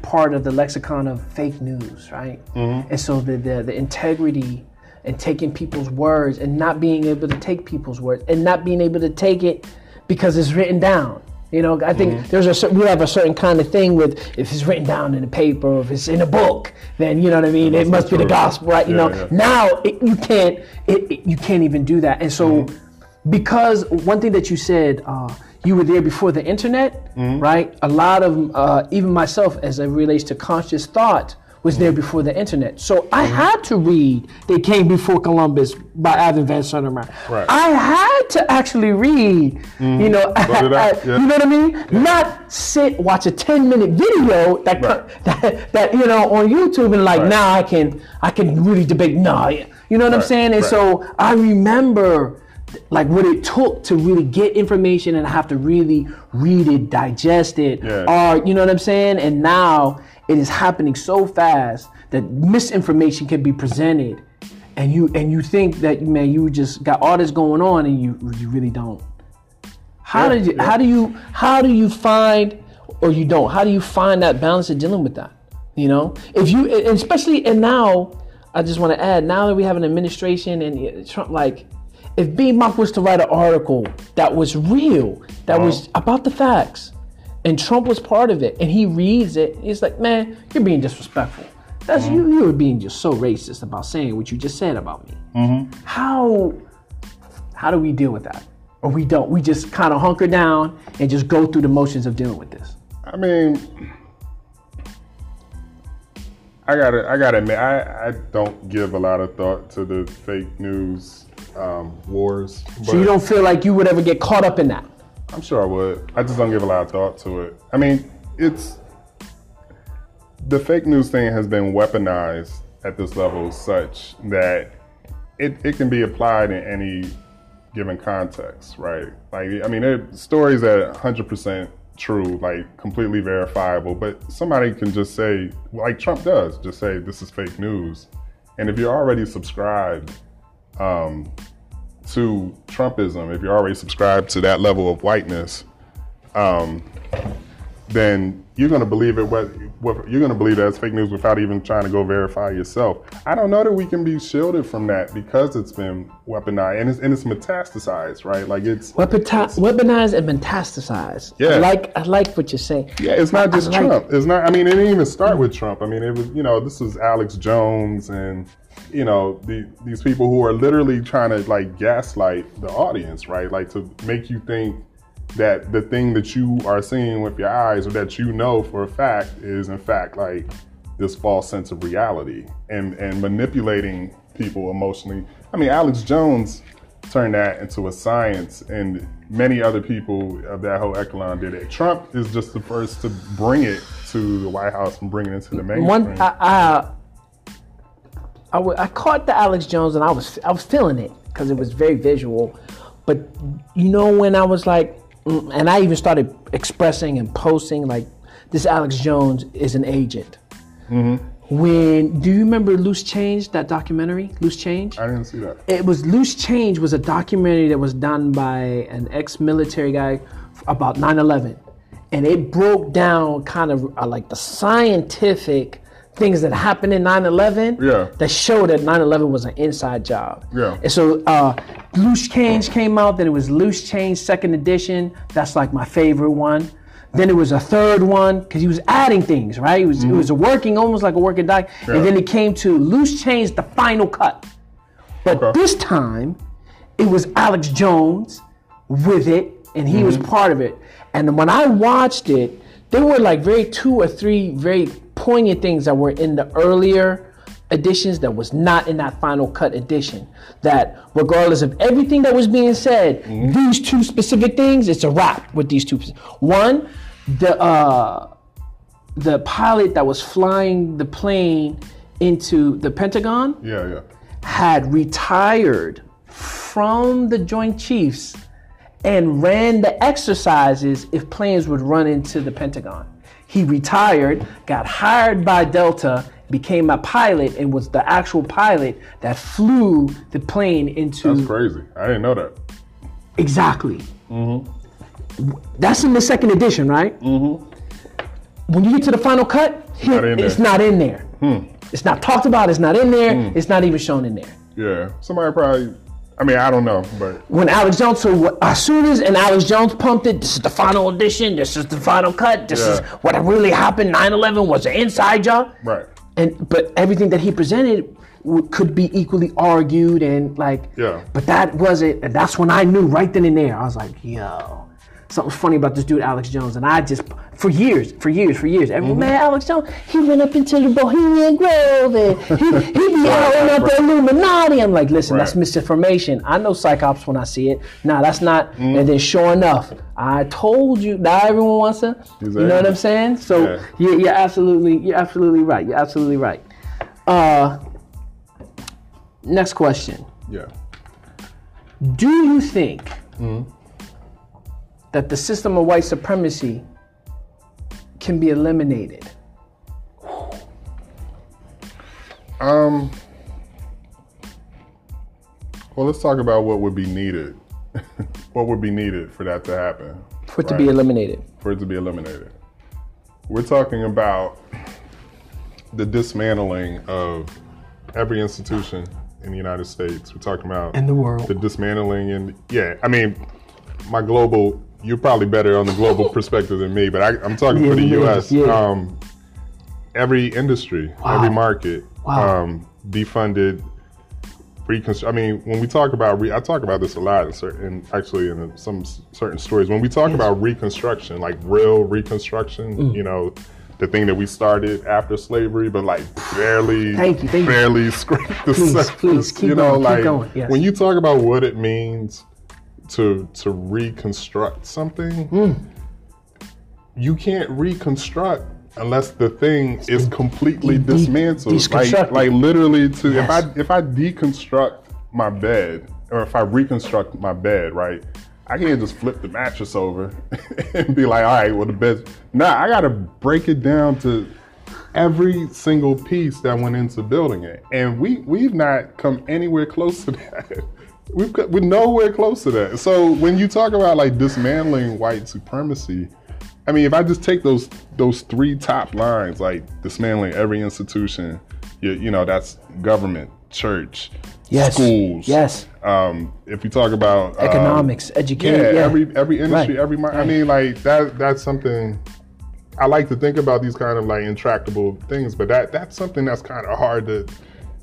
part of the lexicon of fake news, right? And so the, the the integrity and taking people's words and not being able to take people's words and not being able to take it because it's written down. You know, I think there's a we have a certain kind of thing with if it's written down in a paper or if it's in a book, then you know what I mean. It must be the gospel, right? You Yeah, know, yeah. now it, you can't it, it- you can't even do that and so because one thing that you said uh, you were there before the internet right? A lot of uh, even myself as it relates to conscious thought was there before the internet. So i had to read they came before columbus by Ivan Van Sertima. Right. i had to actually read you know I, yeah. you know what i mean? Not sit watch a 10 minute video that, Right. that that you know on youtube and like Right. now i can i can really debate nah, you know what i'm saying? And so I remember like what it took to really get information and have to really read it, digest it, Yeah. or you know what I'm saying? And now it is happening so fast that misinformation can be presented and you and you think that man you just got all this going on and you you really don't. How Yeah, did you yeah. how do you how do you find or you don't? How do you find that balance of dealing with that? You know, if you, especially, and now, I just want to add, now that we have an administration and uh, Trump, like, if B Mock was to write an article that was real, that was uh-huh. about the facts, and Trump was part of it, and he reads it, he's like, man, you're being disrespectful. That's uh-huh. you. You were being just so racist about saying what you just said about me. Mm-hmm. How how do we deal with that? Or we don't. We just kind of hunker down and just go through the motions of dealing with this. I mean, I gotta, I gotta admit, I, I don't give a lot of thought to the fake news um, wars. But So you don't feel like you would ever get caught up in that. I'm sure I would. I just don't give a lot of thought to it. I mean, it's the fake news thing has been weaponized at this level such that it, it can be applied in any given context, right? Like, I mean, there stories that are 100% true, like completely verifiable, but somebody can just say, like Trump does, just say this is fake news. And if you're already subscribed um, to Trumpism, if you're already subscribed to that level of whiteness, um, then you're going to believe it. What, what you're going to believe that it's fake news without even trying to go verify yourself. I don't know that we can be shielded from that because it's been weaponized and it's, and it's metastasized, right? Like it's Weaponi- weaponize and metastasize. I Yeah. like I like what you're saying. Yeah, it's not just I like- Trump. It's not. I mean, it didn't even start with Trump. I mean, it was. You know, this was Alex Jones and you know the, these people who are literally trying to like gaslight the audience, right? Like to make you think that the thing that you are seeing with your eyes or that you know for a fact is in fact like this false sense of reality and and manipulating people emotionally. I mean, Alex Jones turned that into a science, and many other people of that whole echelon did it. Trump is just the first to bring it to the White House and bring it into the mainstream. One I I, I, w- I caught the Alex Jones and I was I was feeling it because it was very visual, but you know when I was like, mm, and I even started expressing and posting like, this Alex Jones is an agent. When do you remember Loose Change that documentary Loose Change? I didn't see that. it was Loose Change was a documentary that was done by an ex-military guy about 9/11, and it broke down kind of uh, like the scientific things that happened in 9/11 Yeah. that showed that 9/11 was an inside job. Yeah. And so uh, Loose Change came out. Then it was Loose Change Second Edition. That's like my favorite one. Then it was a third one because he was adding things, right? It was it was a working almost like a working doc. Mm-hmm. Yeah. And then it came to Loose Change, the final cut. But Okay. this time, it was Alex Jones with it, and he Mm-hmm. was part of it. And when I watched it, there were like very two or three very poignant things that were in the earlier editions that was not in that final cut edition. That regardless of everything that was being said, Mm-hmm. these two specific things, it's a wrap with these two. One, the uh, the pilot that was flying the plane into the Pentagon Yeah, yeah. had retired from the Joint Chiefs and ran the exercises if planes would run into the Pentagon. He retired, got hired by Delta, became a pilot, and was the actual pilot that flew the plane into. That's crazy. I didn't know that. Exactly. Mhm. That's in the second edition, right? Mm-hmm. When you get to the final cut, not in it's not in there. Hmm. It's not talked about. It's not in there. It's not even shown in there. Yeah. Somebody probably. I mean, I don't know, but when Alex Jones, so as soon as and Alex Jones pumped it, this is the final edition, this is the final cut, this is what really happened. 9/11 was an inside job, right. and but everything that he presented w- could be equally argued and like, Yeah. But that wasn't, and that's when I knew right then and there. I was like, yo. Something's funny about this dude, Alex Jones, and I just, for years, for years, for years, everyone, man, Alex Jones, he went up into the Bohemian Grove, and he, he be out right, up right. the Illuminati. I'm like, listen, that's misinformation. I know psyops when I see it. Nah, that's not. Mm. And then sure enough, I told you. Now everyone wants to. You know what I'm saying? So Yeah. you're, you're absolutely, you're absolutely right. You're absolutely right. Uh, next question. Yeah. Do you think Mm-hmm. That the system of white supremacy can be eliminated? Um. Well, let's talk about what would be needed. what would be needed for that to happen? For it to be eliminated? for it to be eliminated. we're talking about the dismantling of every institution in the United States. We're talking about In the world. the dismantling and yeah, I mean, my global. You're probably better on the global perspective than me, but I, I'm talking Yeah, for the U.S. yeah. Um, every industry, Wow. every market, Wow. um, defunded. Reconstru- I mean, when we talk about, re- I talk about this a lot in certain, actually in some certain stories. When we talk about reconstruction, like real reconstruction, Mm. you know, the thing that we started after slavery, but like barely, Thank you, thank you. barely scraped the Please, surface. please, keep you know, going, keep like going, yes. when you talk about what it means to to reconstruct something, Hmm. you can't reconstruct unless the thing is completely de- dismantled. Like, like literally to Yes. if I if I deconstruct my bed or if I reconstruct my bed, right? I can't just flip the mattress over and be like, all right, well the bed. Nah, I gotta break it down to every single piece that went into building it, and we we've not come anywhere close to that. We've got, we're nowhere close to that. So when you talk about like dismantling white supremacy, I mean, if I just take those those three top lines, like dismantling every institution, you, you know, that's government, church, Yes. schools. Yes. Um, if you talk about um, Economics, yeah, education. Yeah, every every industry, Right, every mar- I mean, like that. That's something. I like to think about these kind of like intractable things, but that that's something that's kind of hard to.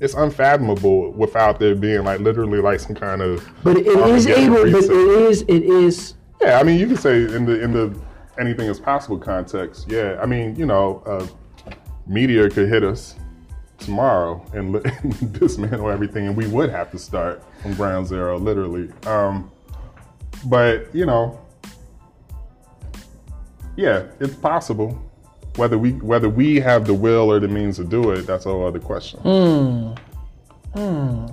It's unfathomable without there being like literally like some kind of. But it is able. But it is. It is. Yeah, I mean, you can say in the in the anything is possible context. Yeah, I mean, you know, uh, meteor could hit us tomorrow and, li- and dismantle everything, and we would have to start from ground zero, literally. Um, but you know, yeah, it's possible. Whether we whether we have the will or the means to do it, that's a whole other question. Hmm. Hmm.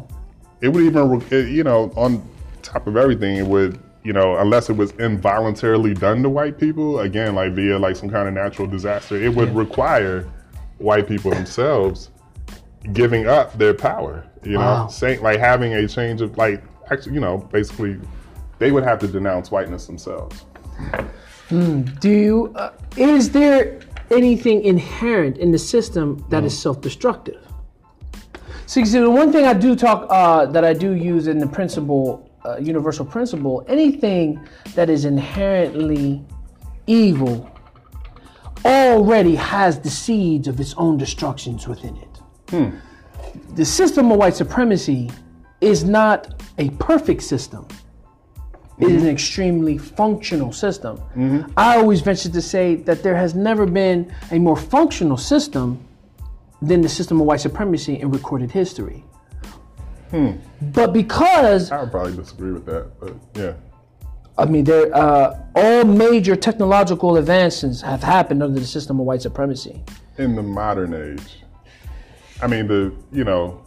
It would even, it- you know, on top of everything, it would, you know, unless it was involuntarily done to white people, again, like via like some kind of natural disaster, it would require white people themselves giving up their power. You Wow. know, saying like having a change of like, actually, you know, basically, they would have to denounce whiteness themselves. Hmm. Do you? Uh, is there anything inherent in the system that is self-destructive? See, see, the one thing I do talk uh, that I do use in the principle, uh, universal principle, anything that is inherently evil already has the seeds of its own destructions within it. The system of white supremacy is not a perfect system. It is an mm-hmm. extremely functional system. Mm-hmm. I always venture to say that there has never been a more functional system than the system of white supremacy in recorded history. Hmm. But because I would probably disagree with that, but yeah. I mean, there uh, all major technological advances have happened under the system of white supremacy. in the modern age. I mean, the you know,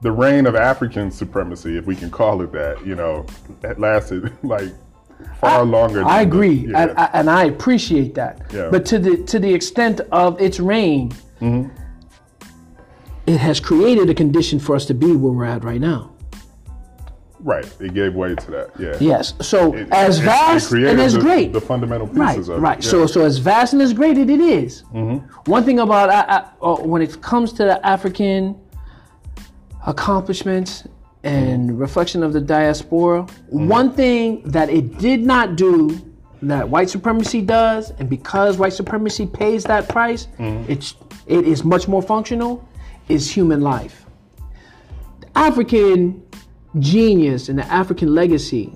the reign of African supremacy, if we can call it that, you know, that lasted like far longer. I than the- agree, yeah. and, I- and I appreciate that. Yeah. But to the to the extent of its reign, Mm-hmm. it has created a condition for us to be where we're at right now. right, it gave way to that. Yeah. Yes. So It- as it- it vast created and as the, great, the fundamental right, pieces of right. it. So yeah. so as vast and as great as it is, Mm-hmm. one thing about uh, uh, uh, when it comes to the African accomplishments and Mm-hmm. reflection of the diaspora, one thing that it did not do that white supremacy does, and because white supremacy pays that price, Mm-hmm. it's it is much more functional, is human life. The African genius and the African legacy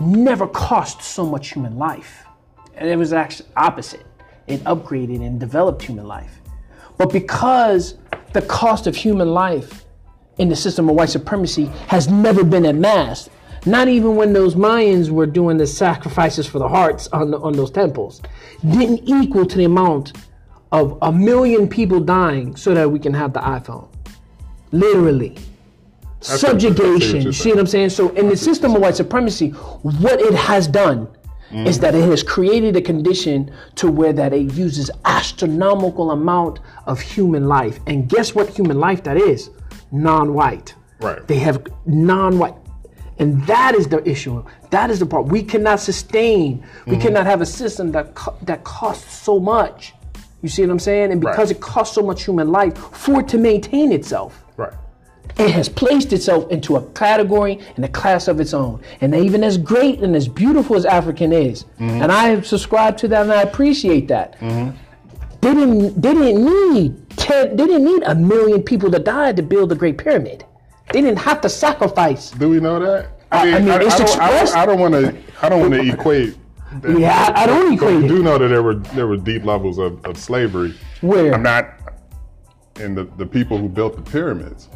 never cost so much human life. And it was actually opposite. It upgraded and developed human life. But because the cost of human life in the system of white supremacy has never been amassed, not even when those Mayans were doing the sacrifices for the hearts on, the, on those temples, didn't equal to the amount of a million people dying so that we can have the iPhone. Literally what subjugation. You see what I'm saying? So in the system of white supremacy, what it has done is that it has created a condition to where that it uses astronomical amount of human life. And guess what human life that is? Non-white. Right. They have non-white. And that is the issue. That is the part. We cannot sustain. We Mm-hmm. cannot have a system that co- that costs so much. You see what I'm saying? And because Right. it costs so much human life for it to maintain itself, Right. it has placed itself into a category and a class of its own. And even as great and as beautiful as African is, Mm-hmm. and I subscribe to that and I appreciate that. They didn't they didn't need ten, they didn't need a million people to die to build the Great Pyramid. They didn't have to sacrifice. Do we know that? I mean, it's don't, I expressed- don't, I don't want to. I don't want to equate. that. Yeah, I, I don't we equate it. do know that there were there were deep levels of, of slavery. Where? I'm not in the, the people who built the pyramids.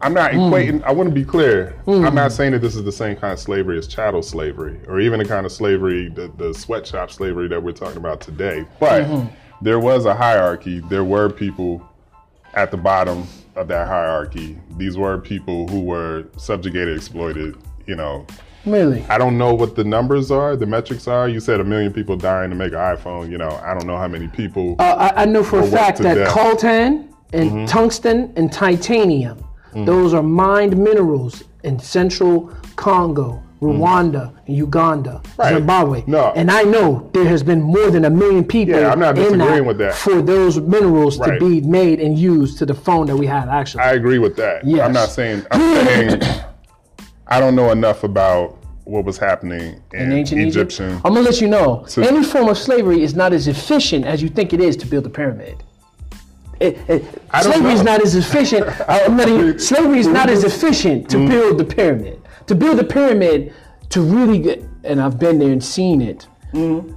I'm not Hmm. equating. I want to be clear. I'm not saying that this is the same kind of slavery as chattel slavery, or even the kind of slavery, the, the sweatshop slavery that we're talking about today. But Mm-hmm. There was a hierarchy. There were people at the bottom of that hierarchy. These were people who were subjugated, exploited. You know, Really? I don't know what the numbers are, the metrics are. You said a million people dying to make an iPhone. You know, I don't know how many people. Uh, I, I know for a fact that death. coltan and tungsten and titanium, those are mined minerals in central Congo, Rwanda, and Uganda, Right. Zimbabwe. No. And I know there has been more than a million people Yeah, I'm not in disagreeing with that. for those minerals to be made and used to the phone that we had actually. I agree with that. Yes. I'm not saying. I'm saying I don't know enough about what was happening in, in ancient Egypt. I'm gonna let you know. So- any form of slavery is not as efficient as you think it is to build a pyramid. It, it, slavery is not as efficient. uh, even- slavery is not as efficient to Mm-hmm. build the pyramid. To build a pyramid, to really get, and I've been there and seen it. Mm-hmm.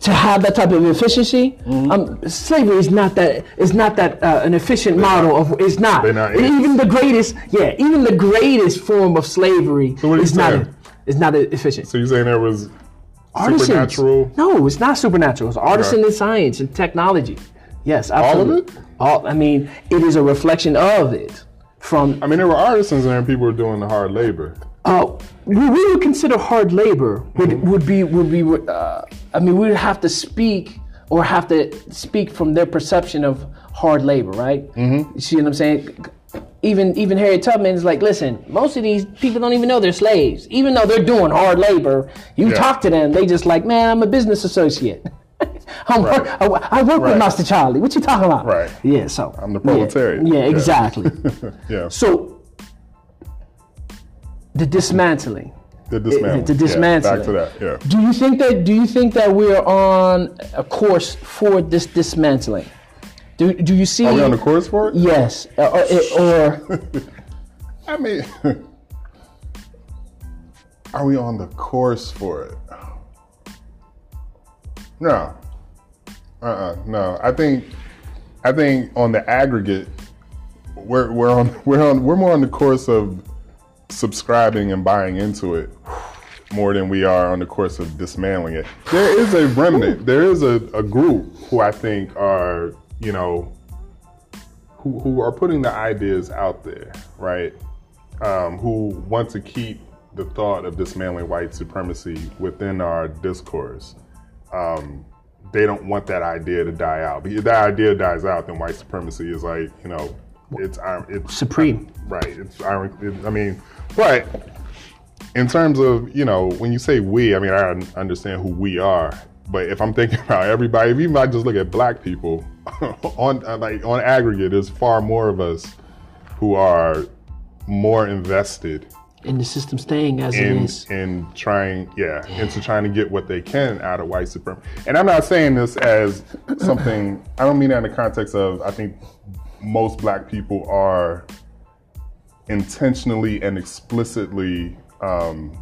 To have that type of efficiency, um, slavery is not that. It's not that uh, an efficient model of. It's not. Not- Even the greatest, yeah, even the greatest form of slavery you is not. saying? Is not efficient. So you're saying there was Artisans. supernatural? No, it's not supernatural. It's artisan in science and technology. Yes, all of absolutely. it? All, I mean, it is a reflection of it. From I mean, there were artisans there, and people were doing the hard labor. Uh, what we would consider hard labor would Mm-hmm. would be would be. Uh, I mean, we would have to speak or have to speak from their perception of hard labor, right? Mm-hmm. You see what I'm saying? Even even Harriet Tubman is like, listen, most of these people don't even know they're slaves, even though they're doing hard labor. You Yeah. talk to them, they just like, man, I'm a business associate. I'm work, I, I work with Master Charlie. What you talking about? Right. Yeah. So I'm the proletariat. Yeah Yeah. exactly. Yeah, so the dismantling. the dismantling. the Yeah, back to that. Yeah. Do you think that? Do you think that we're on a course for this dismantling? Do, do you see? Are we on the course for it? Yes, uh, uh, or, or, or I mean, are we on the course for it? No. Uh-uh. No. I think I think on the aggregate, we're we're on we're on we're more on the course of subscribing and buying into it more than we are on the course of dismantling it. There is a remnant. There is a, a group who I think are, you know, who, who are putting the ideas out there, right? Um, who want to keep the thought of dismantling white supremacy within our discourse. Um, they don't want that idea to die out. Because if that idea dies out, then white supremacy is like, you know, it's it's supreme. right. It's iron. It, I mean, but in terms of you know, when you say we, I mean, I understand who we are. But if I'm thinking about everybody, if even I just look at black people, on uh, like on aggregate, there's far more of us who are more invested in the system staying as it in is. in trying yeah into trying to get what they can out of white supremacy and i'm not saying this as something i don't mean that in the context of i think most black people are intentionally and explicitly um,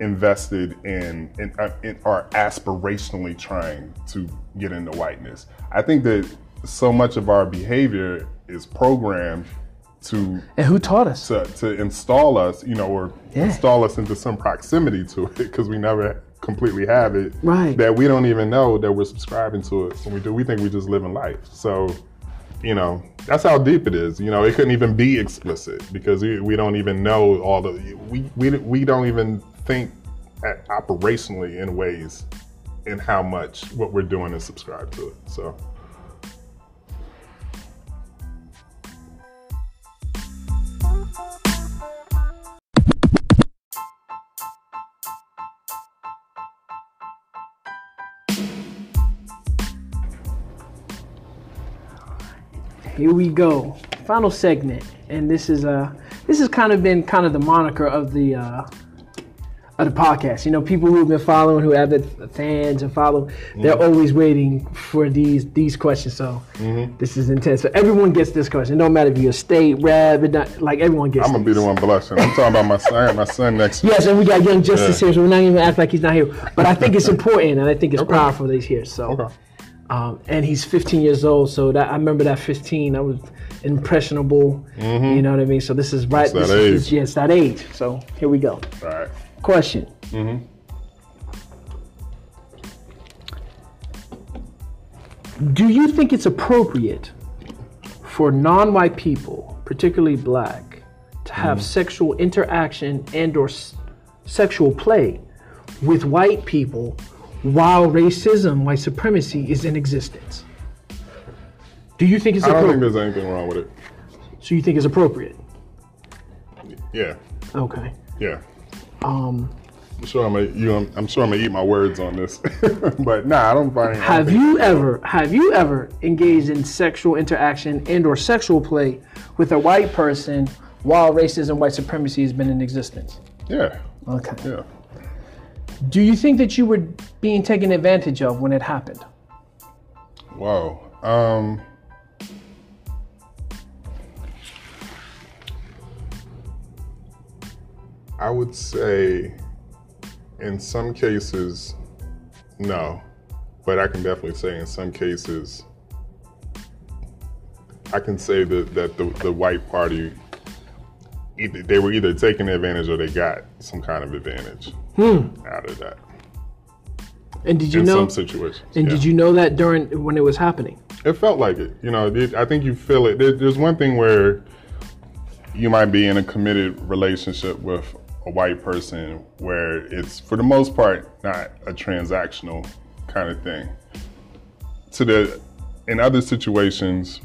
invested in, in, uh, in are aspirationally trying to get into whiteness i think that so much of our behavior is programmed to And who taught us? to, to install us, you know, or Yeah. install us into some proximity to it because we never completely have it. Right. That we don't even know that we're subscribing to it when we do. We think we just live in life. So, you know, that's how deep it is. You know, it couldn't even be explicit because we, we don't even know all the we we we don't even think at operationally in ways in how much what we're doing is subscribed to it. So. Here we go. Final segment, and this is uh this has kind of been kind of the moniker of the uh of the podcast. You know, people who've been following, who have the fans and follow, they're always waiting for these these questions. So this is intense. So everyone gets this question. No matter if you're a state rep, not, like everyone gets. I'm gonna be the one blushing. I'm talking about my son. My son next. to me. Yes, and we got Young Justice Yeah. here, so we're not even act like he's not here. But I think it's important, and I think it's Okay. powerful that he's here. So, Okay. Um, and he's 15 years old, so that I remember that 15. I was impressionable. Mm-hmm. You know what I mean? So this is right. It's that this is- age. yeah, it's that age. So here we go. All right. Question. Mm-hmm. Do you think it's appropriate for non-white people, particularly black, to have mm-hmm. sexual interaction and/or s- sexual play with white people while racism, white supremacy is in existence? Do you think it's appropriate? I don't think appropriate? there's anything wrong with it. So you think it's appropriate? Yeah. Okay. Yeah. Um, I'm sure I'm gonna, you know, I'm sure I'm gonna eat my words on this, but nah, I don't find. I don't Have think- you ever have you ever engaged in sexual interaction and or sexual play with a white person while racism white supremacy has been in existence? Yeah. Okay. Yeah. Do you think that you were being taken advantage of when it happened? Wow. Um. I would say, in some cases, no, but I can definitely say in some cases, I can say that that the, the white party, either, they were either taking advantage or they got some kind of advantage Hmm. out of that And did you in know some situations. and yeah. did you know that during when it was happening? It felt like it. You know, it, I think you feel it. There, there's one thing where you might be in a committed relationship with a white person where it's, for the most part, not a transactional kind of thing. To the, in other situations,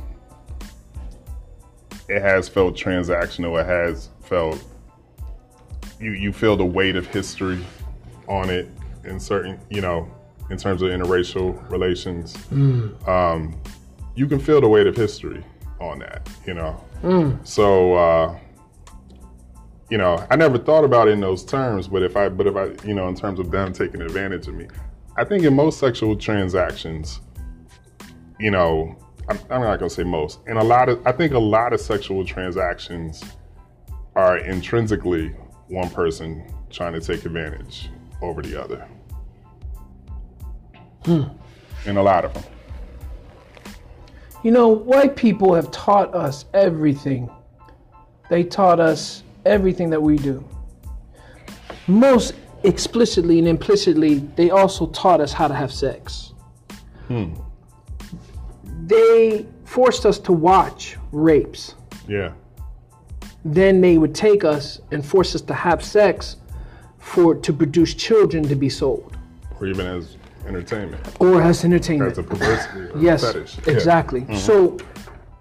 it has felt transactional. It has felt, you, you feel the weight of history on it in certain, you know, in terms of interracial relations. Um, you can feel the weight of history on that, you know. So, uh, you know, I never thought about it in those terms, but if I, but if I, you know, in terms of them taking advantage of me, I think in most sexual transactions, you know, I'm, I'm not gonna say most, and a lot of, I think a lot of sexual transactions are intrinsically one person trying to take advantage over the other. Hmm. In a lot of them. You know, white people have taught us everything. They taught us everything that we do. Most explicitly and implicitly, they also taught us how to have sex. Hmm. They forced us to watch rapes. Yeah. Then they would take us and force us to have sex for to produce children to be sold or even as entertainment. or as entertainment. That's a perversity. Yes, fetish. Yeah. Mm-hmm. exactly. So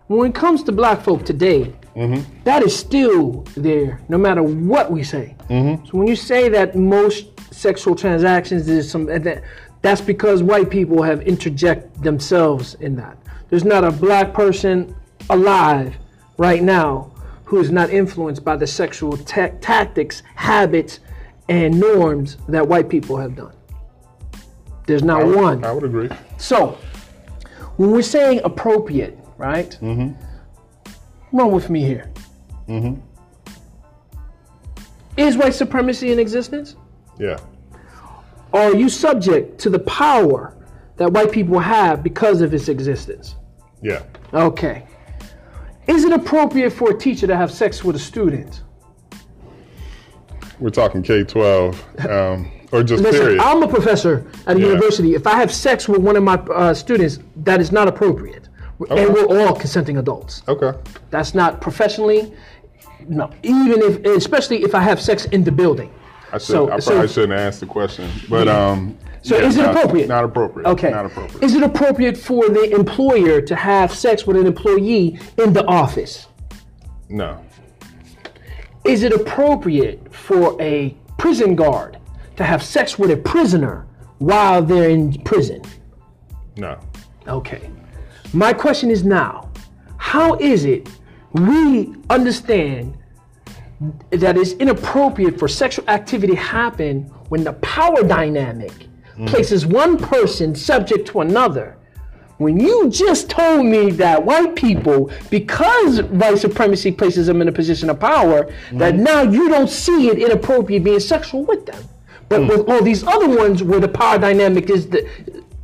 when it comes to black folk today, Mm-hmm. that is still there, no matter what we say. Mm-hmm. So when you say that most sexual transactions is some that that's because white people have interject themselves in that. There's not a black person alive right now who is not influenced by the sexual ta- tactics, habits, and norms that white people have done. There's not I would, one. I would agree. So, when we're saying appropriate, right? Mm-hmm. Run with me here. Mm-hmm. Is white supremacy in existence? Yeah. Are you subject to the power that white people have because of its existence? Yeah. Okay. Is it appropriate for a teacher to have sex with a student? We're talking K 12 um, or just Listen, period. I'm a professor at a Yeah. university. If I have sex with one of my uh, students, that is not appropriate. Okay. And we're all consenting adults. okay. That's not professionally. No, even if, especially if I have sex in the building. I, should, So- I so- probably shouldn't ask the question, but um. So yeah, is it not- appropriate? Not appropriate. Okay. Not appropriate. Is it appropriate for the employer to have sex with an employee in the office? no. Is it appropriate for a prison guard to have sex with a prisoner while they're in prison? No. Okay. My question is now How is it we understand that it's inappropriate for sexual activity happen when the power dynamic Mm. places one person subject to another? When you just told me that white people, because white supremacy places them in a position of power, that mm. now you don't see it inappropriate being sexual with them. But mm. with all these other ones where the power dynamic is the,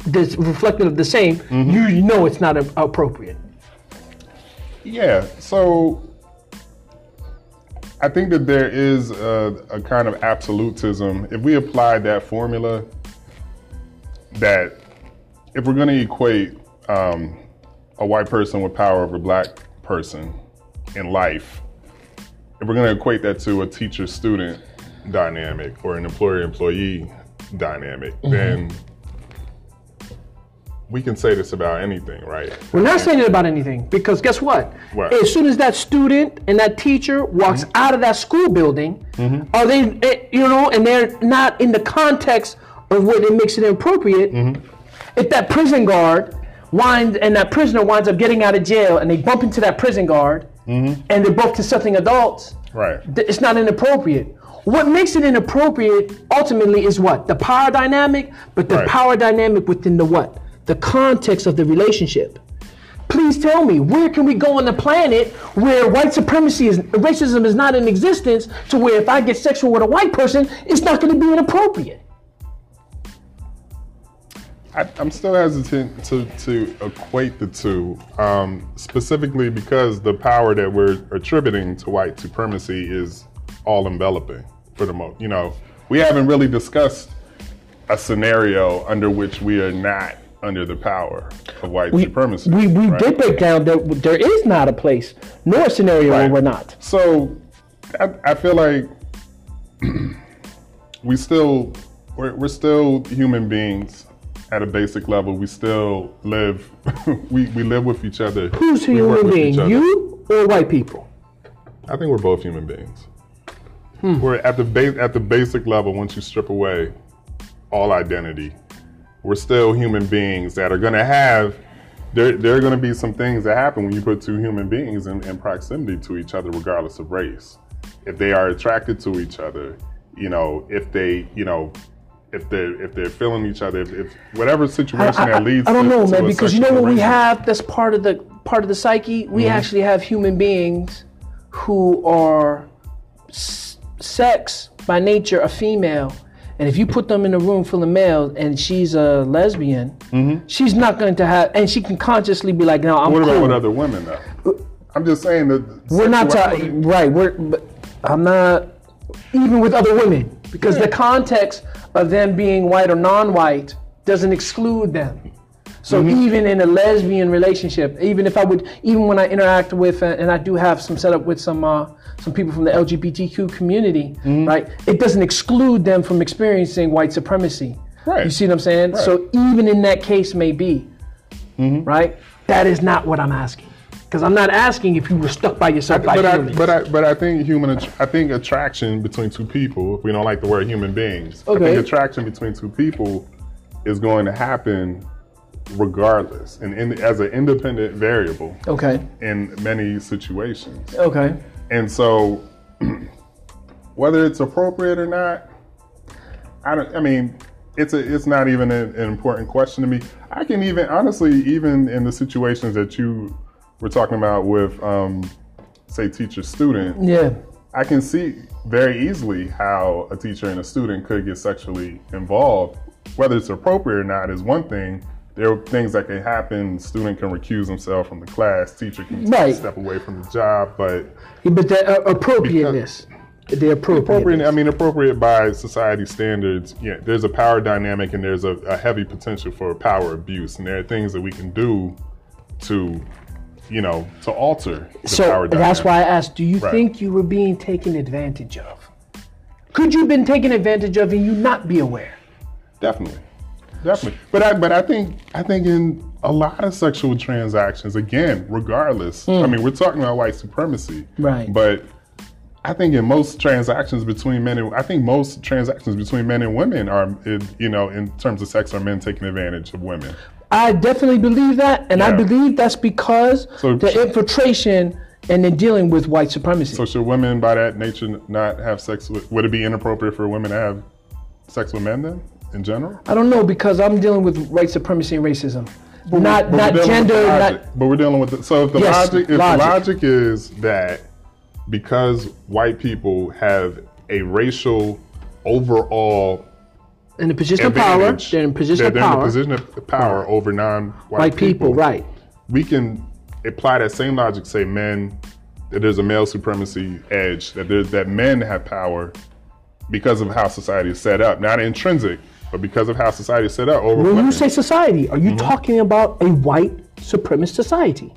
that's reflective of the same, mm-hmm. you know it's not a- appropriate. Yeah, so I think that there is a, a kind of absolutism. If we apply that formula, that if we're going to equate um, a white person with power over a black person in life, if we're going to equate that to a teacher student dynamic or an employer employee dynamic, then we can say this about anything, right? We're not saying it about anything because guess what? What? As soon as that student and that teacher walks out of that school building, are they, eh, you know, and they're not in the context what it makes it inappropriate. Mm-hmm. If that prison guard winds and that prisoner winds up getting out of jail and they bump into that prison guard mm-hmm. and they're both consenting adults, Right. th- it's not inappropriate. What makes it inappropriate ultimately is what? The power dynamic, but the Right. power dynamic within the what? The context of the relationship. Please tell me, where can we go on the planet where white supremacy is racism is not in existence to where if I get sexual with a white person, it's not going to be inappropriate? I, I'm still hesitant to, to equate the two, um, specifically because the power that we're attributing to white supremacy is all enveloping for the most. You know, we haven't really discussed a scenario under which we are not under the power of white supremacy. We, we right? did break down that there is not a place nor a scenario where we're not. So I, I feel like we still we're, we're still human beings at a basic level. We still live we, we live with each other. Who's We human being, you or white people? I think we're both human beings. Hmm. We're at the base at the basic level. Once you strip away all identity, we're still human beings that are going to have. There, there are going to be some things that happen when you put two human beings in, in proximity to each other, regardless of race. If they are attracted to each other, you know, if they, you know, if they're if they're feeling each other, if, if whatever situation I, I- that leads. I don't to, know, to man, because you know what we have that's part of the part of the psyche. We Mm-hmm. actually have human beings who are s- sex by nature a female, and if you put them in a room full of males and she's a lesbian, she's not going to have, and she can consciously be like, "No, I'm Mm-hmm. What about cool." with other women though? I'm just saying that We're not talking right. We're but I'm not even with other women because the context of them being white or non-white doesn't exclude them. So Mm-hmm. even in a lesbian relationship, even if I would, even when I interact with, uh, and I do have some setup with some uh, some people from the LGBTQ community, Mm-hmm. right? It doesn't exclude them from experiencing white supremacy. Right. You see what I'm saying? So even in that case, maybe, Mm-hmm. right? That is not what I'm asking. Because I'm not asking if you were stuck by yourself but I, humans. but I, but I think human, I think attraction between two people. If we don't like the word human beings. I Okay. think attraction between two people is going to happen regardless, and in, as an independent variable okay. in many situations. Okay. And so, whether it's appropriate or not, I don't. I mean, it's a. It's not even an, an important question to me. I can even honestly, even in the situations that you were talking about with, um, say, teacher student, Yeah. I can see very easily how a teacher and a student could get sexually involved. Whether it's appropriate or not is one thing. There are things that can happen. Student can recuse himself from the class. Teacher can Right. step away from the job. But But the uh, appropriateness. The appropriateness. appropriate, I mean, appropriate by society standards. Yeah, there's a power dynamic and there's a, a heavy potential for power abuse, and there are things that we can do to, you know, to alter the so that's why I asked, do you Right. think you were being taken advantage of? Could you have been taken advantage of and you not be aware? Definitely, definitely. But I, but I think, I think in a lot of sexual transactions, again, regardless. I mean, we're talking about white supremacy, Hmm. Right. But I think in most transactions between men and I think most transactions between men and women are, you know, in terms of sex, are men taking advantage of women. I definitely believe that, and I believe that's because So- the infiltration and then dealing with white supremacy. So should women, by that nature, not have sex with? Would it be inappropriate for women to have sex with men then, in general? I don't know because I'm dealing with white supremacy and racism, not But not with gender, not. But we're dealing with the, so if the Yes, logic, if logic. the logic is that because white people have a racial overall in a position of power. They're in a position of they're in a power. position of power over non-white White people, right? We can apply that same logic. Say men that there's a male supremacy edge that there's that men have power because of how society is set up, not intrinsic, but because of how society is set up over When you say society, are you Mm-hmm. talking about a white supremacist society?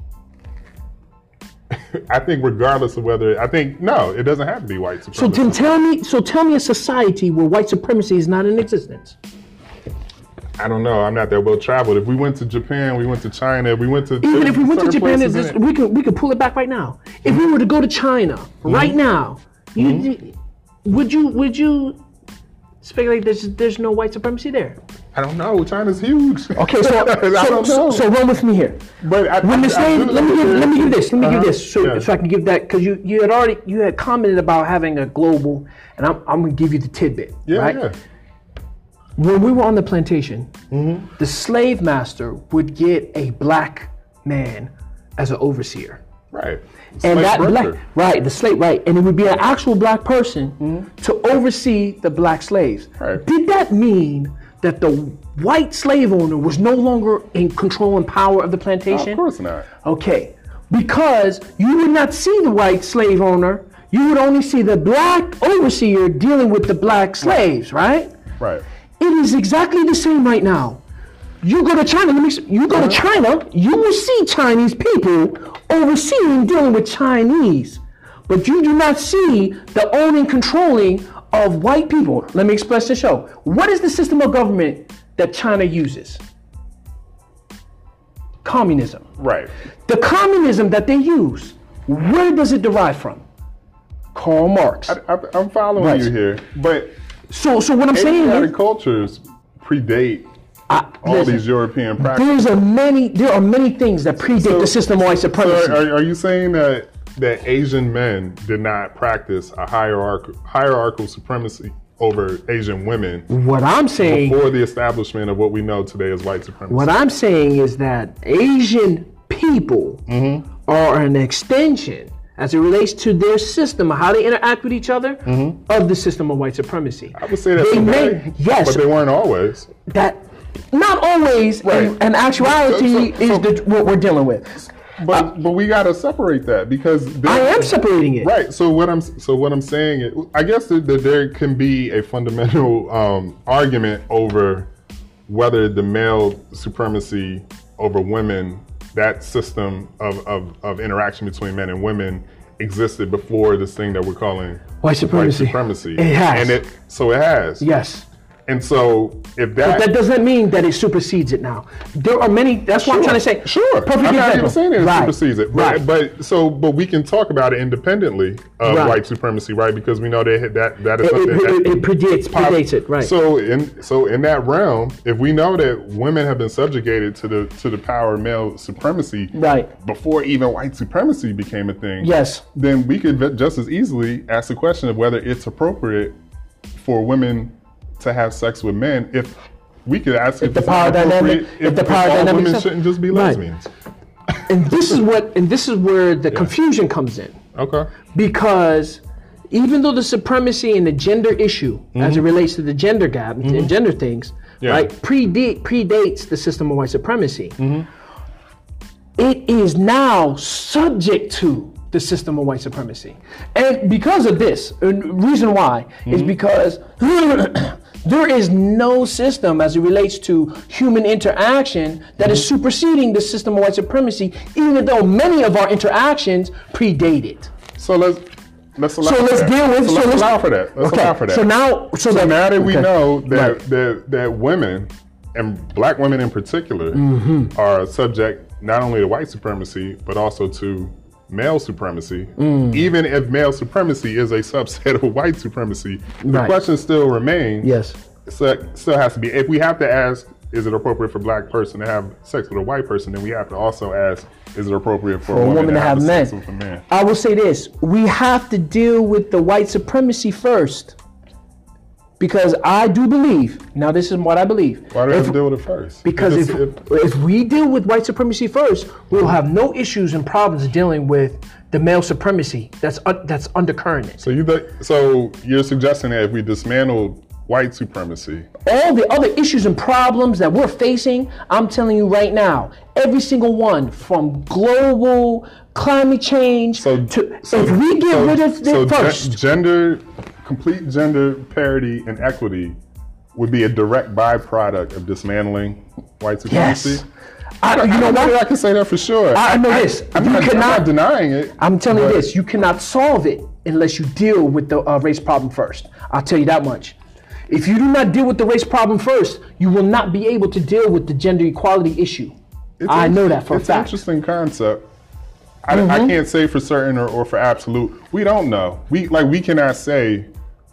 I think regardless of whether I think no, it doesn't have to be white So supremacy. then tell me, so tell me a society where white supremacy is not in existence. I don't know. I'm not that well traveled. If we went to Japan, we went to China, we went to Even if we went to Japan, we could we could pull it back right now. If we were to go to China right Mm-hmm. now, you, would you would you speculate there's there's no white supremacy there? I don't know. China's huge. Okay, so so, so, so run with me here. but I, When the I- I slave, let me give let me give this. Let me give Uh-huh. this so, Yeah. so I can give that because you you had already you had commented about having a global, and I'm I'm gonna give you the tidbit. Yeah, right? yeah. When we were on the plantation, Mm-hmm. the slave master would get a black man as an overseer. Right. And Slave that broker. black, right, the slave, right, and it would be an actual black person to oversee the black slaves. Mm-hmm. Right. Did that mean that the white slave owner was no longer in control and power of the plantation? Of course not. Okay, because you would not see the white slave owner, you would only see the black overseer dealing with the black slaves, right? Right. It is exactly the same right now. You go to China, let me, you go to uh-huh. China, you will see Chinese people overseeing dealing with Chinese. But you do not see the owning, controlling of white people. Let me express the show. What is the system of government that China uses? Communism. Right. The communism that they use, where does it derive from? Karl Marx. I, I, I'm following Right. you here, but So, so what I'm saying is, cultures predate I- all listen, these European practices. There's a many. There are many things that predate So- the system of white So supremacy. are, are you saying that that Asian men did not practice a hierarchical hierarchical supremacy over Asian women what I'm saying, before the establishment of what we know today as white supremacy? what I'm saying is that Asian people Mm-hmm. are an extension, as it relates to their system, how they interact with each other, of the system of white supremacy. Mm-hmm. I would say that they today, may, yes, but they weren't always. that not always, Right. in, in actuality, So- so- is the, what we're dealing with. But but we got to separate that because I am separating it. Right. So what I'm so what I'm saying is, I guess that, that there can be a fundamental um, argument over whether the male supremacy over women, that system of, of, of interaction between men and women, existed before this thing that we're calling White supremacy. White supremacy. It has. And it so it has. Yes. And so if that, That doesn't mean that it supersedes it now. There are many. That's what I'm trying to say. Sure. Perfect I'm not even saying it Right. supersedes it. But, Right. but so but we can talk about it independently of Right. white supremacy, right? Because we know that that that is It, something it, that it, it predates, predates it, right? So in so in that realm, if we know that women have been subjugated to the to the power of male supremacy Right. before even white supremacy became a thing, Yes. then we could just as easily ask the question of whether it's appropriate for women to have sex with men if we could ask if, the it's power dynamic- if, if the if all dynamic women is- shouldn't just be Right. lesbians. and this is what, and this is where the confusion comes in, Okay. because even though the supremacy and the gender issue, as it mm-hmm. relates to the gender gap and mm-hmm. gender things, Yeah. right, predate, predates the system of white supremacy. Mm-hmm. It is now subject to the system of white supremacy, and because of this, and reason why is because. There is no system as it relates to human interaction that is superseding the system of white supremacy, even though many of our interactions predate it. So let's let's allow So let's that. deal with. So, So let's let's allow for that. Let's okay. allow for that. So now, so, So that, now that we okay. know that, Right. that that women and black women in particular Mm-hmm. are subject not only to white supremacy but also to male supremacy. Mm. Even if male supremacy is a subset of white supremacy, the Right. question still remains. Yes. So it still has to be. If we have to ask is it appropriate for a black person to have sex with a white person? Then we have to also ask, is it appropriate for, For a woman to have sex men. with a man? I will say this: we have to deal with the white supremacy first, because I do believe. Now, this is what I believe. Why do we have to deal with it first? Because It's- if, if we deal with white supremacy first, we'll have no issues and problems dealing with the male supremacy that's that's undercurrent. so you th- so you're suggesting that if we dismantle white supremacy, All the other issues and problems that we're facing, I'm telling you right now, every single one from global climate change so to so, if we get so- rid of so it gen- first, gender, complete gender parity and equity would be a direct byproduct of dismantling white supremacy. yes. I, you know I what? I can say that for sure. I know this. I'm, You not, I'm cannot- not denying it. I'm telling you this: you cannot solve it unless you deal with the uh, race problem first. I'll tell you that much. If you do not deal with the race problem first, you will not be able to deal with the gender equality issue. It's I know that for a fact. it's an interesting concept. I, I Mm-hmm. can't say for certain or, or for absolute. We don't know. We like we cannot say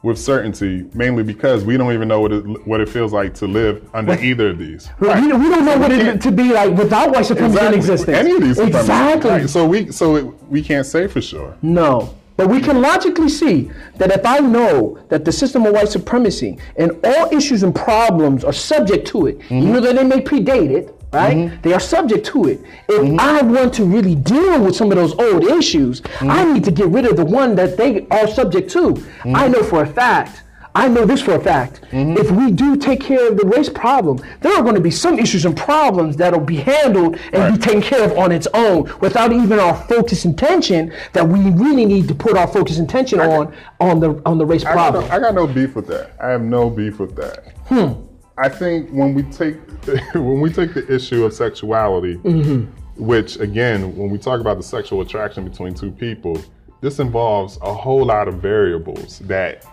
with certainty, mainly because we don't even know what it what it feels like to live under either of these. We, we don't know what it to be like without white supremacy in existence. Any of these. Exactly. Right, So we so it, we can't say for sure. No. But we can logically see that if I know that the system of white supremacy and all issues and problems are subject to it, Mm-hmm. even though they may predate it, right? They are subject to it. If Mm-hmm. I want to really deal with some of those old issues, Mm-hmm. I need to get rid of the one that they are subject to. Mm-hmm. I know for a fact. I know this for a fact. Mm-hmm. If we do take care of the race problem, there are going to be some issues and problems that'll be handled and be taken care of on its own without even our focus and tension that we really need to put our focus and tension on on the on the race I got, problem. no, I got no beef with that. I have no beef with that. I think when we take when we take the issue of sexuality, which again, when we talk about the sexual attraction between two people, this involves a whole lot of variables that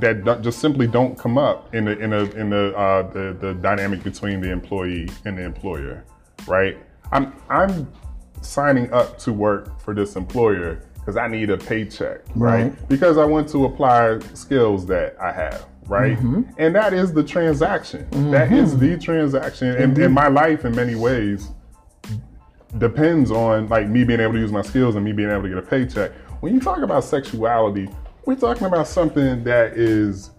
that don't- just simply don't come up in the in the in the, uh, the the dynamic between the employee and the employer, right? I'm I'm signing up to work for this employer because I need a paycheck, right? Right. Because I want to apply skills that I have, right? Mm-hmm. And that is the transaction. That is mm-hmm. the transaction, and, and mm-hmm. my life in many ways depends on like me being able to use my skills and me being able to get a paycheck. When you talk about sexuality, we're talking about something that is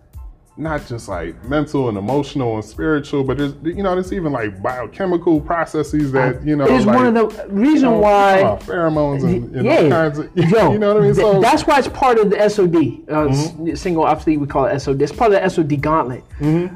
not just like mental and emotional and spiritual, but there's you know there's even like biochemical processes that you know It's like, one of the reason you know, why. uh, pheromones and, and yeah, all kinds of Yo, you know what I mean. So Mm-hmm. that's why it's part of the SOD, uh, s- single obviously we call it SOD. It's part of the SOD gauntlet. Mm-hmm.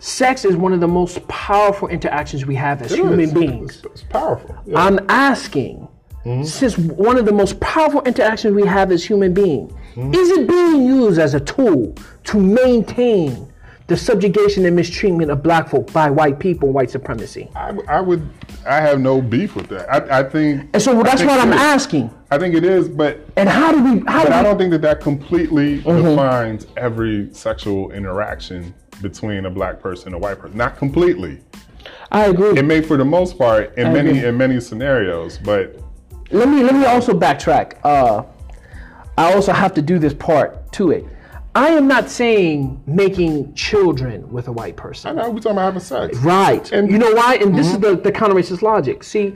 Sex is one of the most powerful interactions we have as it human is. beings. It's, it's powerful. Yeah. I'm asking, Mm-hmm. since one of the most powerful interactions we have as human beings, Mm-hmm. is it being used as a tool to maintain the subjugation and mistreatment of black folk by white people and white supremacy? I, I would I have no beef with that. I, I think And so that's what I'm is. asking. I think it is, but And how do we? How But do I don't think that that completely Mm-hmm. defines every sexual interaction between a black person and a white person. Not completely. I agree. It may, for the most part, in I many agree. in many scenarios. But let me let me also backtrack. Uh, I also have to do this part to it. I am not saying making children with a white person. I know we're talking about having sex. Right. And- you know why? And this is Mm-hmm. the, the counter racist logic. See,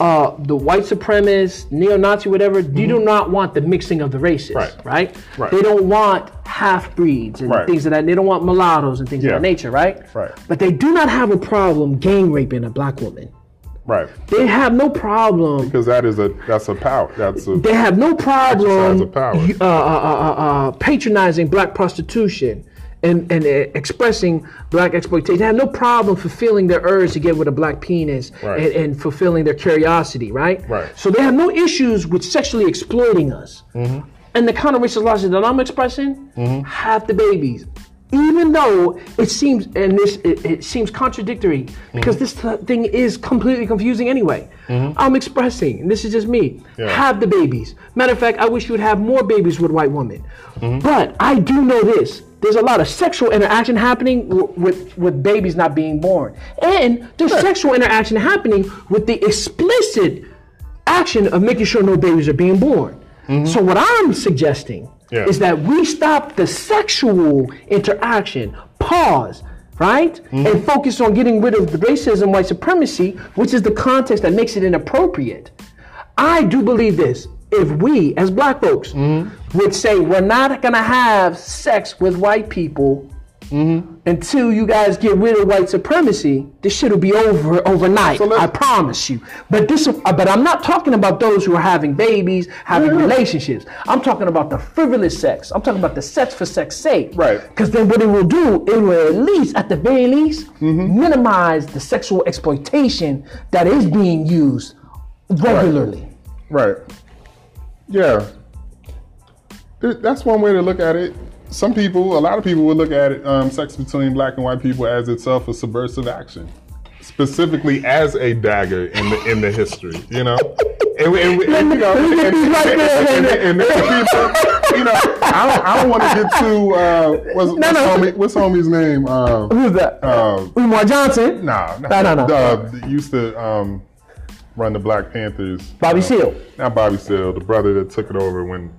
uh, the white supremacist, neo Nazi, whatever, you do not want the mixing of the races. Mm-hmm. Right. Right? Right. They don't want half breeds and Right. things of that. They don't want mulattoes and things Yeah. of that nature, right? Right. But they do not have a problem gang raping a black woman. Right. They have no problem Because that is a that's a power. That's a they have no problem power. uh, uh, uh, uh, patronizing black prostitution and, and uh, expressing black exploitation. They have no problem fulfilling their urge to get with a black penis Right. and, and fulfilling their curiosity, right? Right. So they have no issues with sexually exploiting us. Mm-hmm. And the counter racist logic that I'm expressing, Mm-hmm. have the babies. Even though it seems, and this it, it seems contradictory, because Mm-hmm. this th- thing is completely confusing anyway. I'm expressing, and this is just me. Yeah. Have the babies. Matter of fact, I wish you would have more babies with white women. Mm-hmm. But I do know this: there's a lot of sexual interaction happening w- with with babies not being born, and there's sexual interaction happening with the explicit action of making sure no babies are being born. So what I'm suggesting Yeah. is that we stop the sexual interaction, pause, right? Mm-hmm. And focus on getting rid of the racism, white supremacy, which is the context that makes it inappropriate. I do believe this. If we, as black folks, mm-hmm. would say we're not gonna have sex with white people until you guys get rid of white supremacy, this shit will be over overnight. let's- I promise you. But this, uh, but I'm not talking about those who are having babies, having Yeah. relationships. I'm talking about the frivolous sex. I'm talking about the sex for sex sake. Right. Because then what it will do, it will at least, at the very least, Mm-hmm. minimize the sexual exploitation that is being used regularly. Right. Yeah. That's one way to look at it. Some people, a lot of people would look at it, um, sex between black and white people as itself a subversive action, specifically as a dagger in the in the history. You know, and, we- and, and, you know, and, and, people, you know, I don't, I don't want to get too. Uh, what's, what's, no. Homie, what's homie's name? Uh, Who's that? uh, Umar Johnson? nah, No, no, no. Uh, used to um, run the Black Panthers. Bobby uh, Seale. Not Bobby Seale, the brother that took it over when.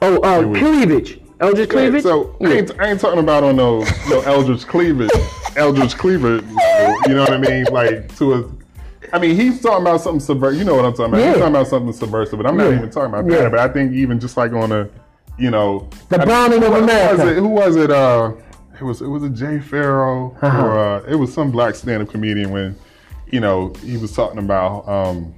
Oh, uh, Cleaver. Eldridge Cleaver? So I, ain't, I ain't talking about on no no Eldridge Cleaver, Eldridge Cleaver. You know what I mean? Like to a. I mean, he's talking about something subversive. You know what I'm talking about? Yeah. He's talking about something subversive, but I'm not Yeah. even talking about Yeah. that. But I think even just like on a, you know, The Browning of America. Was it, who was it? Uh, it was it was a Jay Pharoah Uh-huh. or uh, it was some black stand-up comedian when, you know, he was talking about. Um,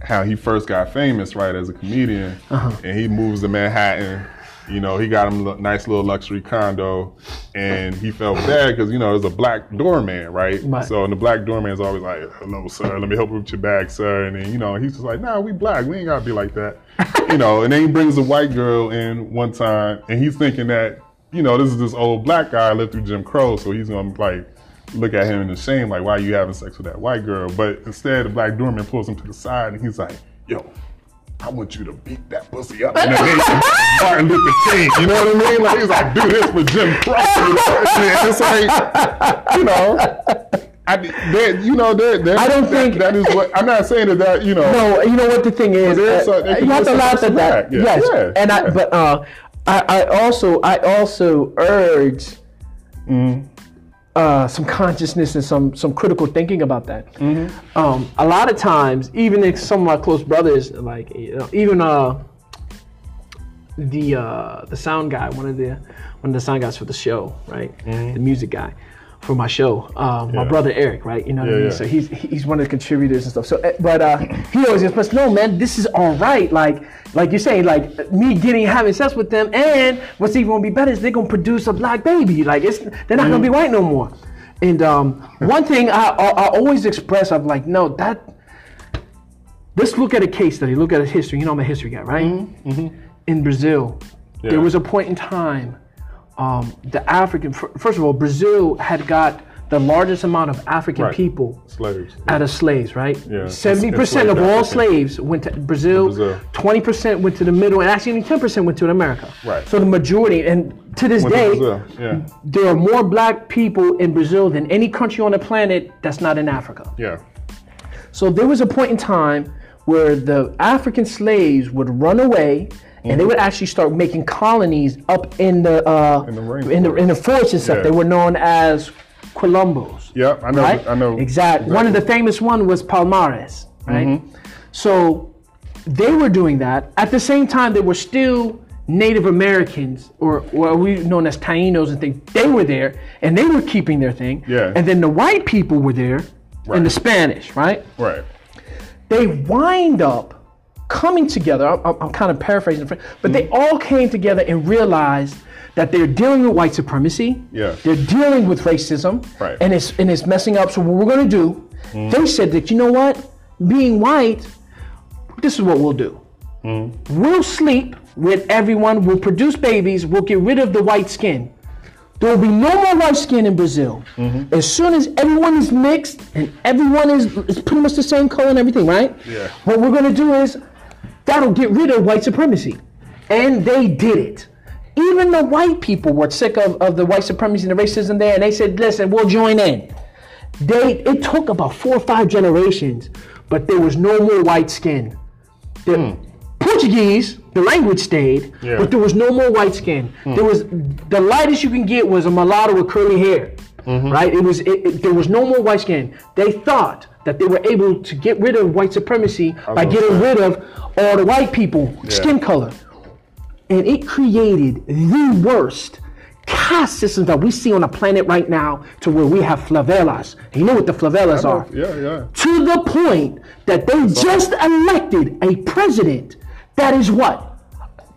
how he first got famous, right, as a comedian, Uh-huh. and he moves to Manhattan. You know, he got him a nice little luxury condo, and he felt bad because you know there's a black doorman, right? Right. So and the black doorman's always like, "Hello, sir. Let me help you with your bag, sir." And then you know he's just like, "Nah, we black. We ain't gotta be like that." you know. And then he brings a white girl in one time, and he's thinking that you know this is this old black guy lived through Jim Crow, so he's gonna like look at him in the shame, like, why are you having sex with that white girl? But instead, the black doorman pulls him to the side and he's like, yo, I want you to beat that pussy up in the name of Martin Luther King. You know what I mean? Like, he's like, do this for Jim Crow. You know? And it's like, you know, I, there, you know, I don't that- think- that is what, I'm not saying that, that you know, No, you know what the thing is. uh, you have to laugh at that. yeah, Yes, yeah, and I, but uh, I, I also, I also urge Mm-hmm. Uh, some consciousness and some some critical thinking about that. Mm-hmm. Um, a lot of times, even if some of my close brothers, like you know, even uh, the uh, the sound guy, one of the one of the sound guys for the show, right, the music guy. For my show, uh, my Mm-hmm. Brother Eric, right? You know what I mean. yeah. So he's he's one of the contributors and stuff. So, uh, but uh, he always expressed, no, man, this is all right. Like, like you're saying, like me getting having sex with them, and what's even gonna be better is they're gonna produce a black baby. Like, it's they're not gonna be white no more. And um, one thing I, I I always express, I'm like, no, that. Let's look at a case study. Look at a history. You know, I'm a history guy, right? In Brazil, Yeah. there was a point in time um, the African, first of all, Brazil had got the largest amount of African Right. people slaves. out of slaves, right? Yeah. 70% of all slaves went to Brazil, Brazil. 20% went to the middle, and actually only 10% went to America. Right. So the majority, and to this Went day, Brazil, yeah. there are more black people in Brazil than any country on the planet that's not in Africa. Yeah. So there was a point in time where the African slaves would run away and they would actually start making colonies up in the uh, In the in the in the forests and stuff. Yeah. They were known as Quilombos. Yeah, I know. Right? I know. Exactly. One of the famous one was Palmares, right? Mm-hmm. So they were doing that. At the same time, they were still Native Americans, or what we known as Tainos and things. They were there, and they were keeping their thing. Yeah. And then the white people were there, and the Spanish, right? Right. they wind up coming together. I'm, I'm- kind of paraphrasing, but Mm-hmm. they all came together and realized that they're dealing with white supremacy. Yeah. They're dealing with racism. Right. And it's and it's messing up. So what we're gonna do? Mm-hmm. They said that you know what, being white, this is what we'll do. Mm-hmm. We'll sleep with everyone. We'll produce babies. We'll get rid of the white skin. There will be no more white skin in Brazil. Mm-hmm. As soon as everyone is mixed and everyone is, is pretty much the same color and everything, right? Yeah. What we're gonna do is that'll get rid of white supremacy. And they did it. Even the white people were sick of, of the white supremacy and the racism there, and they said, listen, we'll join in. They it took about four or five generations, but there was no more white skin. The hmm. Portuguese, the language stayed, Yeah. but there was no more white skin. Hmm. There was the lightest you can get was a mulatto with curly hair. Mm-hmm. right? It was it, it- there was no more white skin. They thought that they were able to get rid of white supremacy by getting say. rid of all the white people, skin color, and it created the worst caste system that we see on the planet right now, to where we have favelas. And you know what the favelas are? Yeah, yeah. to the point that they just elected a president that is what?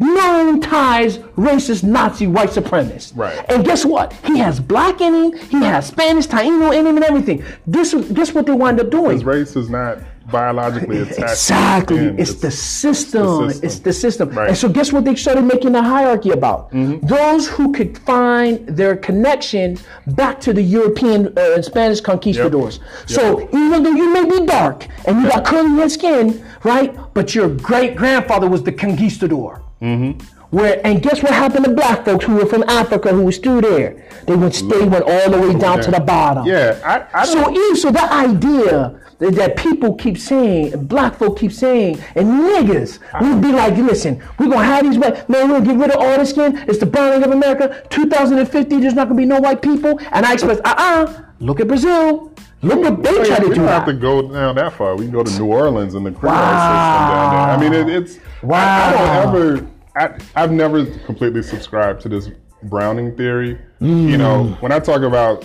Known ties, racist, Nazi, white supremacist. Right. And guess what? He has black in him, he has Spanish, Taino in him, and everything. This, guess what they wind up doing? His race is not biologically attached. Exactly. skin. It's, the system. system. It's the system. Right. And so guess what they started making a hierarchy about? Those who could find their connection back to the European uh, and Spanish conquistadors. So even though you may be dark and you got curly red skin, right? But your great grandfather was the conquistador. Mm-hmm. Where and guess what happened to black folks who were from Africa who were still there? They went they went all the way down to the bottom. Yeah, I, I So even so that idea that, that people keep saying, black folk keep saying, and niggas, we'd be like, listen, we're gonna have these white man, we're gonna get rid of all the skin. It's the burning of America. 2050, there's not gonna be no white people. And I express, uh-uh, look at Brazil. Look what they try to we do. don't have to go down that far. We can go to New Orleans and the criminal Wow. system down there. I mean, it, it's. I, I Wow. don't ever. I, I've never completely subscribed to this Browning theory. Mm. You know, when I talk about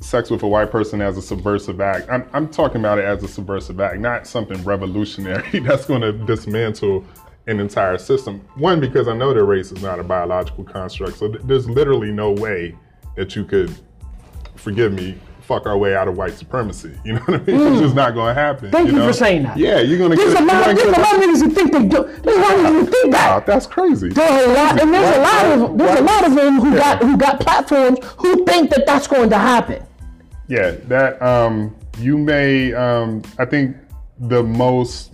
sex with a white person as a subversive act, I'm, I'm talking about it as a subversive act, not something revolutionary that's going to dismantle an entire system. One, because I know that race is not a biological construct, so th- there's literally no way that you could forgive me, fuck our way out of white supremacy. You know what I mean? It's just not going to happen. Mm. Thank you know? for saying that. Yeah, you're going to There's get. a lot, there's a lot of niggas who think they do. There's a lot of niggas who think Wow, that. that's crazy. There's a lot, and there's a lot of there's a lot of them who Yeah. got who got platforms who think that that's going to happen. Yeah, that um, you may. Um, I think the most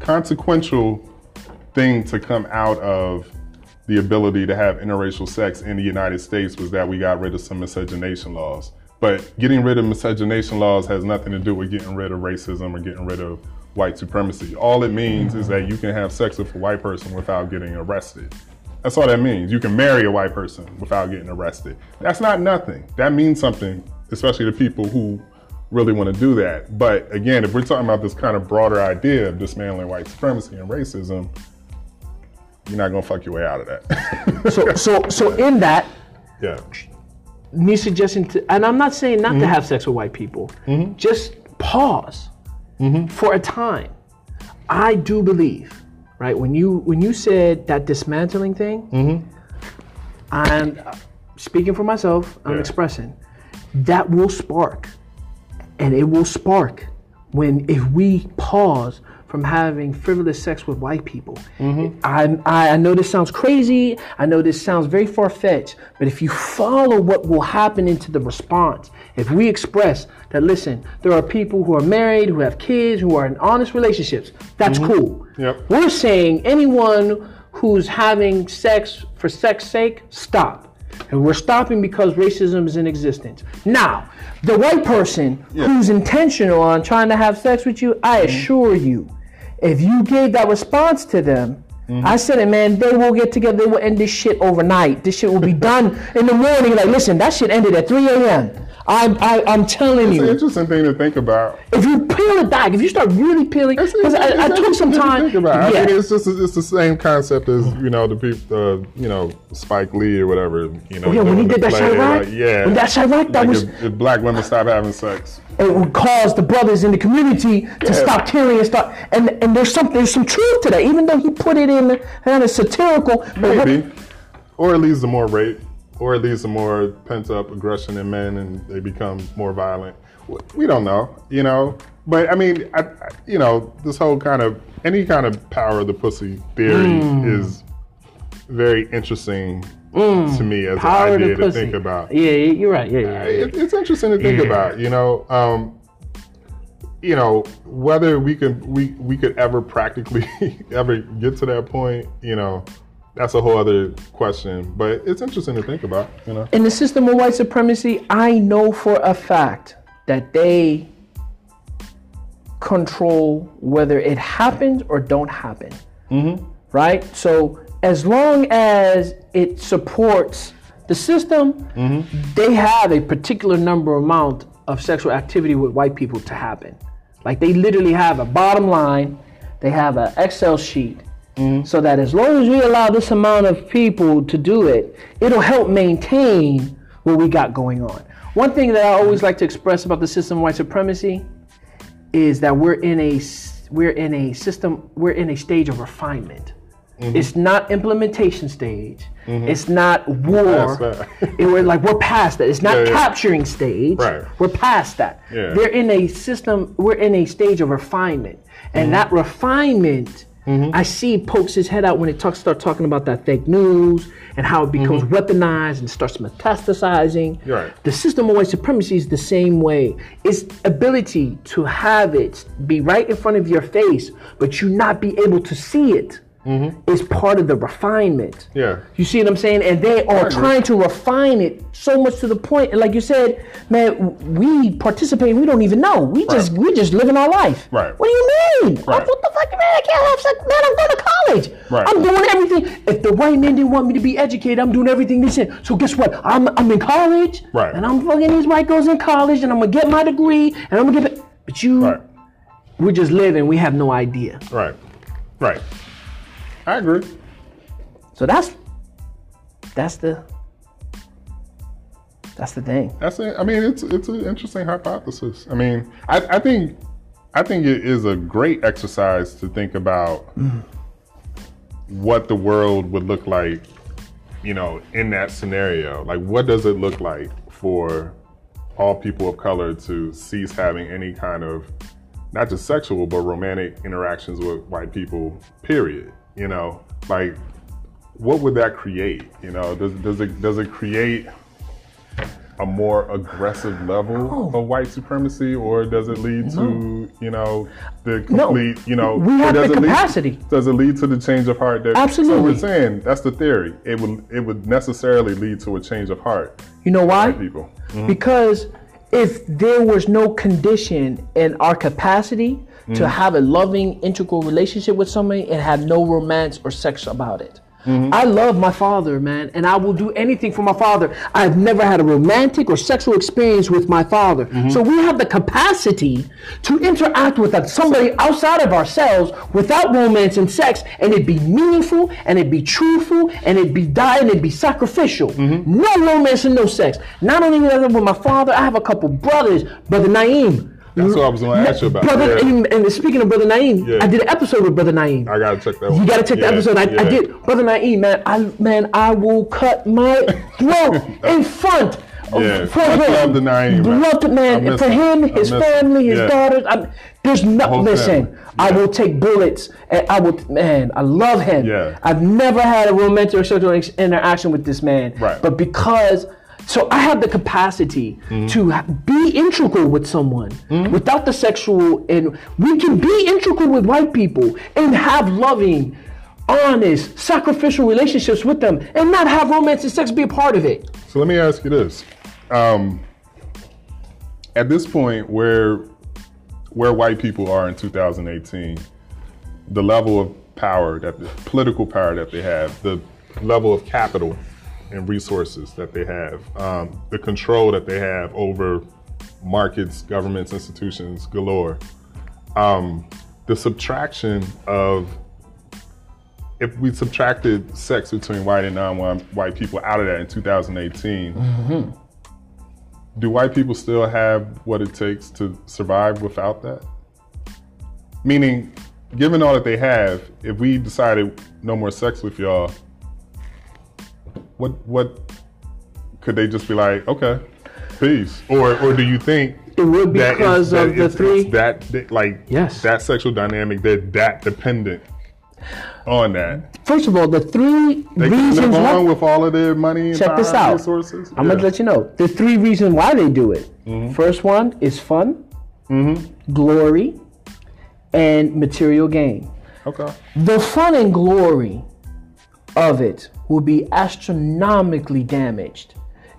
consequential thing to come out of the ability to have interracial sex in the United States was that we got rid of some miscegenation laws. But getting rid of miscegenation laws has nothing to do with getting rid of racism or getting rid of white supremacy. All it means is that you can have sex with a white person without getting arrested. That's all that means. You can marry a white person without getting arrested. That's not nothing. That means something, especially to people who really want to do that. But again, if we're talking about this kind of broader idea of dismantling white supremacy and racism, you're not gonna fuck your way out of that. So so so in that, yeah. me suggesting to, and I'm not saying not Mm-hmm. to have sex with white people, just pause Mm-hmm. for a time. I do believe, right? When you when you said that dismantling thing, I'm uh, speaking for myself. I'm Yeah. expressing that will spark, and it will spark when if we pause from having frivolous sex with white people. Mm-hmm. I, I know this sounds crazy. I know this sounds very far fetched, but if you follow what will happen into the response, if we express that, listen, there are people who are married, who have kids, who are in honest relationships, that's mm-hmm. cool. Yep. We're saying anyone who's having sex for sex sake, stop. And we're stopping because racism is in existence. Now, the white person who's intentional on trying to have sex with you, I mm-hmm. assure you, if you gave that response to them, I said it, man, they will get together, they will end this shit overnight. This shit will be done in the morning. Like, listen, that shit ended at 3 a.m. I'm, I, I'm telling you. It's an interesting thing to think about. if you peel it back, if you start really peeling, It's- because I, I took some interesting to time. Think about. Yeah. I mean, it's just it's the same concept as you know the people, uh, you know Spike Lee or whatever. You know, Oh, yeah, when he did that Chi-Raq? like, yeah, When that Chi-Raq, that like was- if, if black women stop having sex. It would cause the brothers in the community to stop killing and start and and there's some there's some truth to that even though he put it in kind of satirical what- Maybe, or it leads to more rape, or it leads to more pent up aggression in men, and they become more violent. We don't know, you know. But I mean, I, I- you know, this whole kind of any kind of power of the pussy theory Mm. is very interesting Mm. to me as an idea to pussy think about. yeah yeah, you're right yeah yeah, uh, yeah. It, it's interesting to think Yeah. about, you know. Um, you know whether we could we we could ever practically ever get to that point. You know, that's a whole other question. But it's interesting to think about. You know. in the system of white supremacy i know for a fact that they control whether it happens or don't happen mm-hmm. right so as long as it supports The system, Mm-hmm. they have a particular number amount of sexual activity with white people to happen. Like they literally have a bottom line, they have an Excel sheet. Mm-hmm. So that as long as we allow this amount of people to do it, it'll help maintain what we got going on. One thing that I always like to express about the system of white supremacy is that we're in a we're in a system we're in a stage of refinement. Mm-hmm. It's not implementation stage. It's not war. It- we're like we're past that. It's not Yeah, yeah. capturing stage. Right. We're past that. Yeah. They're in a system. We're in a stage of refinement, and Mm-hmm. that refinement. I see pokes his head out when it talks start talking about that fake news and how it becomes weaponized and starts metastasizing. Mm-hmm. Right. The system of white supremacy is the same way. Its ability to have it be right in front of your face, but you not be able to see it, Mm-hmm. is part of the refinement. Yeah. You see what I'm saying? And they are trying to refine it so much to the point. and like you said, man, we participate. We don't even know. We just Right. we just living our life. Right. What do you mean? Right. What the fuck, man? I can't have sex, man. I'm going to college. Right. I'm doing everything. If the white men didn't want me to be educated, I'm doing everything they said. So guess what? I'm I'm in college. Right. And I'm fucking these white girls in college, and I'm gonna get my degree, and I'm gonna get. it. But you, Right. we're just living. We have no idea. Right. Right. I agree. So that's that's the that's the thing. That's it. I mean, it's it's an interesting hypothesis. I mean, I, I think I think it is a great exercise to think about mm. what the world would look like, you know, in that scenario. Like, what does it look like for all people of color to cease having any kind of not just sexual but romantic interactions with white people? Period. You know, like, what would that create? You know, does does it does it create a more aggressive level of white supremacy, or does it lead to you know the No. complete you know? We have does the it lead- capacity. does it lead to the change of heart? That, So Absolutely. we're saying that's the theory. It would it would necessarily lead to a change of heart. You know why? People. Because if there was no condition in our capacity to mm-hmm. have a loving, integral relationship with somebody and have no romance or sex about it. Mm-hmm. I love my father, man, and I will do anything for my father. I've never had a romantic or sexual experience with my father. Mm-hmm. So we have the capacity to interact with somebody outside of ourselves without romance and sex, and it'd be meaningful, and it'd be truthful, and it'd be dying, and it'd be sacrificial. No romance and no sex. Not only that, with my father, I have a couple brothers, brother Naeem. That's mm-hmm. what I was going to ask you about. Brother, Yeah. and, and speaking of Brother Naeem, Yeah. I did an episode with Brother Naeem. I gotta check that. One. You gotta check the Yeah, episode. I, I did, Brother Naeem, man. I man, I will cut my throat in front. of- Yeah. for Much him. love to Naeem, man. Love I man. For him. him, his miss him. family, his daughters. I'm, there's no whole listen. family. I will take bullets, and I will. Man, I love him. Yeah. I've never had a romantic or sexual interaction with this man. Right. But because. So I have the capacity Mm-hmm. to be integral with someone without the sexual, and we can be integral with white people and have loving, honest, sacrificial relationships with them, and not have romance and sex be a part of it. So let me ask you this: um, At this point, where where white people are in 2018, the level of power that the political power that they have, the level of capital and resources that they have, um, the control that they have over markets, governments, institutions galore, um, the subtraction of if we subtracted sex between white and non-white people out of that in 2018, do white people still have what it takes to survive without that? Meaning, given all that they have, if we decided no more sex with y'all, what what could they just be like, okay, peace? Or or do you think It would that because that of the it's- three. it's that that, like Yes. that sexual dynamic, they're that dependent on that. First of all, the three They reasons why. with all of their money Check this out. resources. I'm Yeah. gonna let you know. The three reasons why they do it. Mm-hmm. First one is fun, glory, and material gain. Okay. The fun and glory of it will be astronomically damaged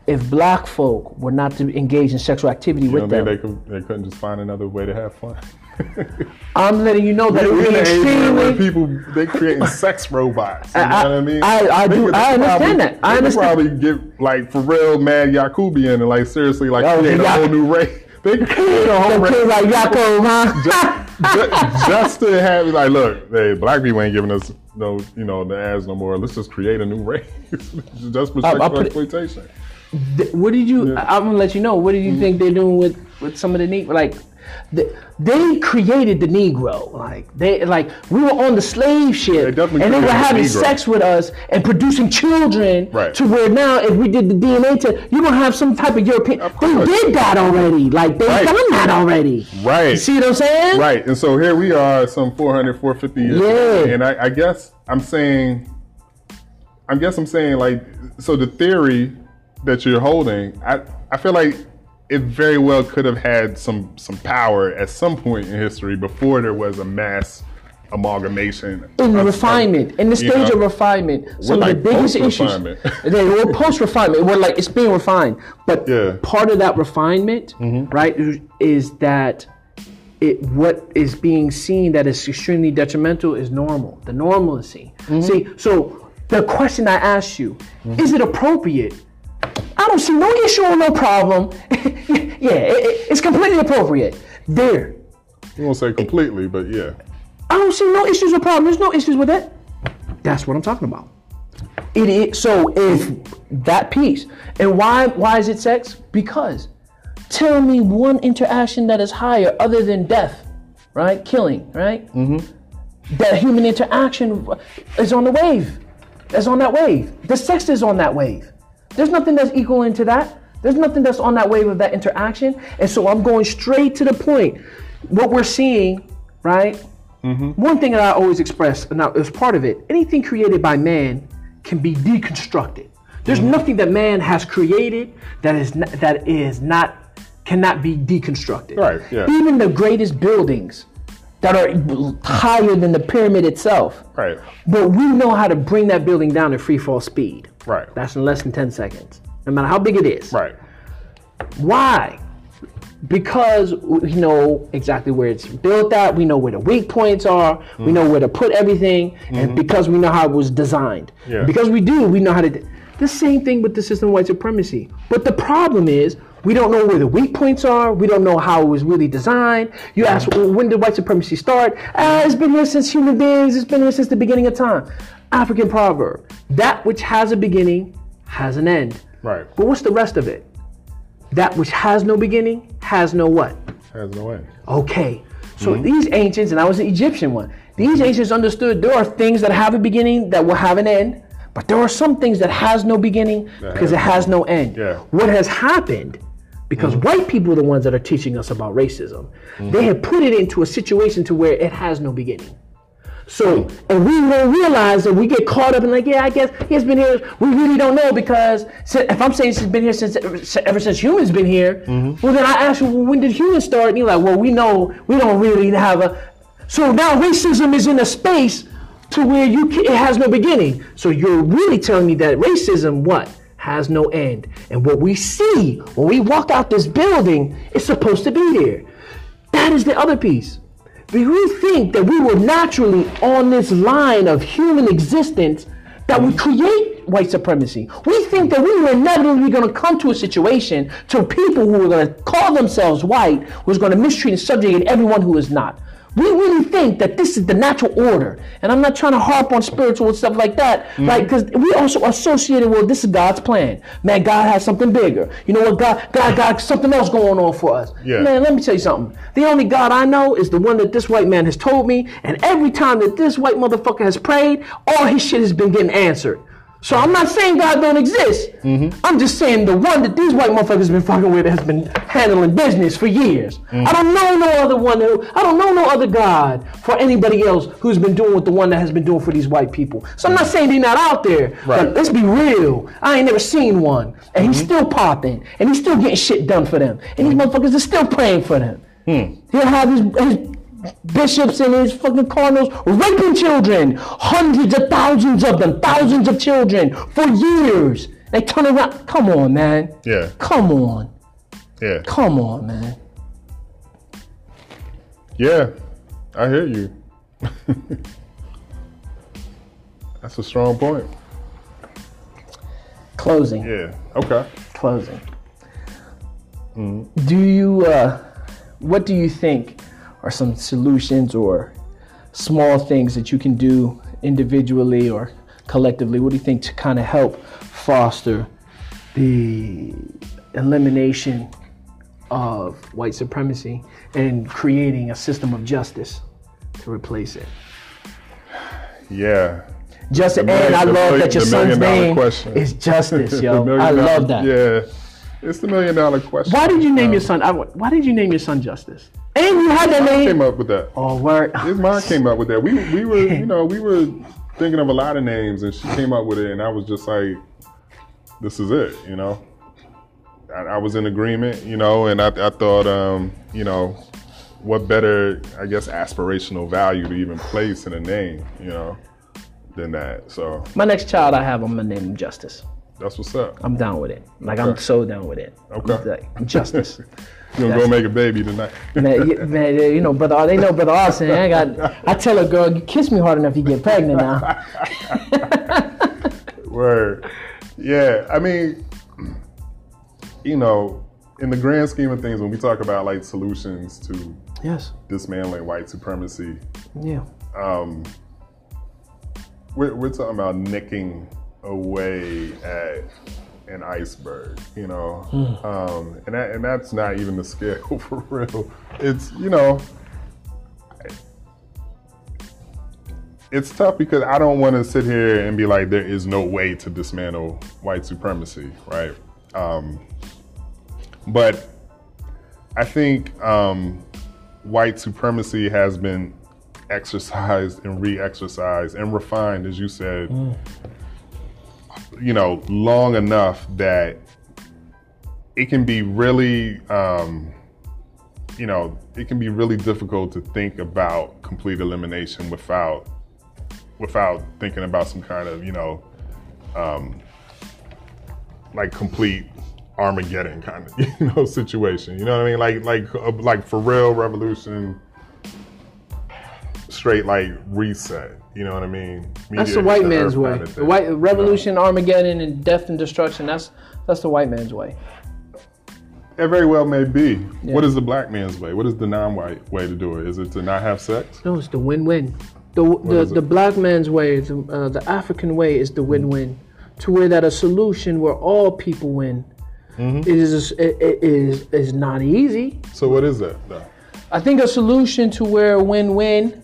if black folk were not to engage in sexual activity You with them. they could they couldn't just find another way to have fun? I'm letting you know that it We're be the age where extremely. people they creating sex robots. You know I- what I mean? I- I They do- I understand probably- that. I understand. probably get like for real mad Yakubian and like seriously like Oh, create a whole new race. They create a whole race like Yakub, huh? just, just to have like, look, hey, black people ain't giving us no, you know, the ads no more. Let's just create a new race just for sexual it- exploitation. What did you? I- I'm gonna let you know. What did you mm-hmm. think they're doing with with some of the Negro? Like, they, they created the Negro. Like they like we were on the slave ship, definitely and they were created the having sex with us and producing children. Right. To where now, if we did the DNA test, you're gonna have some type of European. Of they did that already. Like they've Right. done that already. Right. You see what I'm saying? Right. And so here we are, some 400, 450 years. Yeah. And I, I guess I'm saying, I guess I'm saying like, so the theory that you're holding, I, I feel like it very well could have had some some power at some point in history before there was a mass amalgamation. in of- refinement, in the stage know, of refinement, some like of the biggest issues. they were post refinement. We're like it's being refined, but Yeah. Mm-hmm. part of that refinement, right, is, that it what is being seen that is extremely detrimental is normal, the normalcy. Mm-hmm. See, so the question I asked you is it appropriate? I don't see no issue or no problem. yeah, it- it- it's completely appropriate. There, You won't say completely, but yeah. I don't see no issues or problems. There's no issues with it. That's what I'm talking about. It is so if that piece and why why is it sex? Because tell me one interaction that is higher other than death, right? Killing, right? Mm-hmm. That human interaction is on the wave. That's on that wave. The sex is on that wave. There's nothing that's equal into that. There's nothing that's on that wave of that interaction. And so I'm going straight to the point. What we're seeing, right? Mm-hmm. One thing that I always express, and now as part of it, anything created by man can be deconstructed. There's mm-hmm. nothing that man has created that is not, that is not cannot be deconstructed. Right, yeah. Even the greatest buildings that are higher than the pyramid itself. Right. But we know how to bring that building down to free fall speed. Right. That's in less than 10 seconds, no matter how big it is. Right. Why? Because we know exactly where it's built at, we know where the weak points are, we know where to put everything, and because we know how it was designed. Yeah. Because we do, we know how to. d- The same thing with the system of white supremacy. But the problem is, we don't know where the weak points are. We don't know how it was really designed. You ask, well, when did white supremacy start? Ah, it's been here since human beings. It's been here since the beginning of time. African proverb: that which has a beginning has an end. Right. But what's the rest of it? That which has no beginning has no what? Has no end. Okay. So mm-hmm. these ancients, and I was an Egyptian one, these ancients understood there are things that have a beginning that will have an end, but there are some things that has no beginning because it has no end. Yeah. What has happened, because mm-hmm. white people are the ones that are teaching us about racism, they mm-hmm. have put it into a situation to where it has no beginning. So, and we don't realize that we get caught up in like, yeah, I guess he's been here. We really don't know because if I'm saying it's been here since ever since humans been here, mm-hmm. well then I ask you, well, when did humans start? And you're like, well, we know we don't really have a. So now racism is in a space to where you can, it has no beginning. So you're really telling me that racism what has no end, and what we see when we walk out this building is supposed to be there. That is the other piece. We we think that we were naturally on this line of human existence that would create white supremacy. We think that we were inevitably going to come to a situation to people who were going to call themselves white was going to mistreat and subjugate everyone who is not. We really think that this is the natural order, and I'm not trying to harp on spiritual and stuff like that, mm-hmm. right? Because we also associated well, this is God's plan. Man, God has something bigger. You know what? God, God, got something else going on for us. Yeah. Man, let me tell you something. The only God I know is the one that this white man has told me, and every time that this white motherfucker has prayed, all his shit has been getting answered. So I'm not saying God don't exist. Mm-hmm. I'm just saying the one that these white motherfuckers been fucking with has been handling business for years. Mm. I don't know no other one who I don't know no other God for anybody else who's been doing what the one that has been doing for these white people. So I'm not saying they're not out there, Right. but let's be real. I ain't never seen one, and he's mm-hmm. still popping, and he's still getting shit done for them, and these mm-hmm. motherfuckers are still praying for them. Hmm. He'll have his, his bishops and his fucking cardinals raping children, hundreds of thousands of them, thousands of children for years. They turn around. Come on, man. Yeah. Come on. Yeah. Come on, man. Yeah, I hear you. That's a strong point. Closing. Yeah. Okay. Closing. Hmm. Do you, uh, what do you think are some solutions or small things that you can do individually or collectively? What do you think to kind of help foster the elimination of white supremacy and creating a system of justice to replace it? Yeah. Justice, million- and I love million- that your son's name question. is Justice, yo. I dollar- love that. Yeah. It's the million dollar question. Why did you name Um, your son? I, why did you name your son Justice? And you had that name. came up with that. Oh, word. His mom came up with that. We we were you know we were thinking of a lot of names, and she came up with it, and I was just like, "This is it," you know. I, I was in agreement, you know, and I, I thought, um, you know, what better, I guess, aspirational value to even place in a name, you know, than that. So My next child I have, I'm gonna name him Justice. that's what's up. I'm down with it. Like I'm so down with it. Okay. Like, Justice. You gonna go make a baby tonight? man, you- man, you know, brother. They know, brother Austin. I got. I tell a girl, you kiss me hard enough, you get pregnant now. Word. Yeah, I mean, you know, in the grand scheme of things, when we talk about like solutions to Yes. dismantling white supremacy, Yeah. um, we're, we're talking about nicking away at an iceberg, you know, um, and that, and that's not even the scale for real. It's you know, it's tough because I don't want to sit here and be like there is no way to dismantle white supremacy, right? Um, but I think um, white supremacy has been exercised and re-exercised and refined, as you said, you know, long enough that it can be really, um, you know, it can be really difficult to think about complete elimination without, without thinking about some kind of, you know, um, like complete Armageddon kind of, you know, situation. You know what I mean? Like, like, uh, like for real revolution, straight like reset. You know what I mean? That's the white hit man's way. kind of The white you know? revolution, Armageddon, and death and destruction. That's that's the white man's way. It very well may be. What is the black man's way? What is the non-white way to do it? Is it to not have sex? No, it's the win-win. The the, the black man's way, the, uh, the African way, is the win-win, to where that a solution where all people win. Mm-hmm. It is it, it is is not easy. So what is that? though? I think a solution to where win-win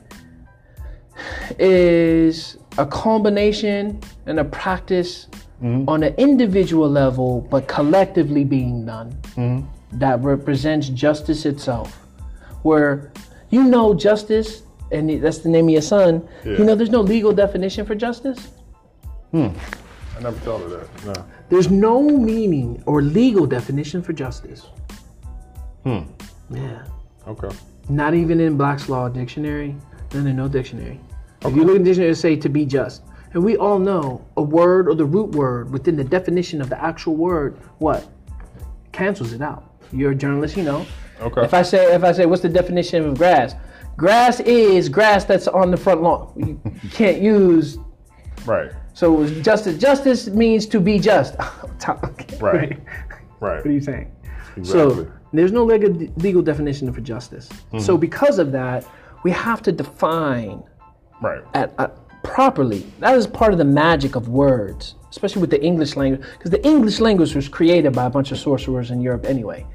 is a combination and a practice on an individual level, but collectively being done. That represents justice itself. Where you know justice, and that's the name of your son. Yeah. You know, there's no legal definition for justice. Hmm. I never thought of that. No. There's no meaning or legal definition for justice. Hmm. Yeah. Okay. Not even in Black's Law dictionary. Then in no dictionary. If you look in the dictionary, it say to be just. And we all know a word or the root word within the definition of the actual word, what? Cancels it out. You're a journalist, you know. Okay. If I say if I say what's the definition of grass? Grass is grass that's on the front lawn. You can't use right. so justice justice means to be just. Right. Right. What are you saying? Exactly. So there's no legal, legal definition for justice. Mm-hmm. So because of that, we have to define right. at, uh, properly. That is part of the magic of words, especially with the English language, because the English language was created by a bunch of sorcerers in Europe anyway.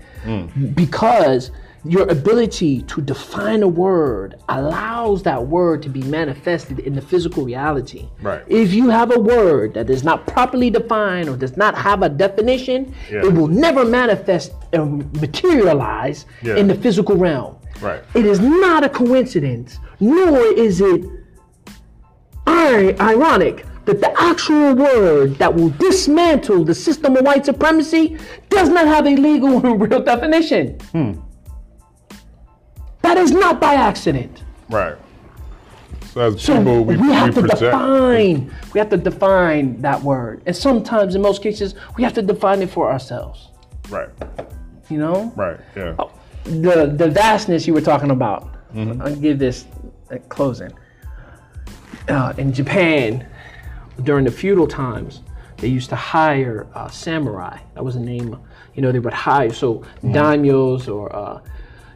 Because your ability to define a word allows that word to be manifested in the physical reality. Right. If you have a word that is not properly defined or does not have a definition, Yeah. it will never manifest and materialize Yeah. in the physical realm. Right. It is not a coincidence, nor is it ironic that the actual word that will dismantle the system of white supremacy does not have a legal and real definition. Hmm. That is not by accident. Right. So as So people, we, we, have we to define. We have to define that word, and sometimes, in most cases, we have to define it for ourselves. Right. You know, Right. Yeah. Oh, the the vastness you were talking about. Mm-hmm. I'll give this a closing. Uh, in Japan, during the feudal times, they used to hire uh, samurai. That was the name. You know, they would hire so daimyos or uh,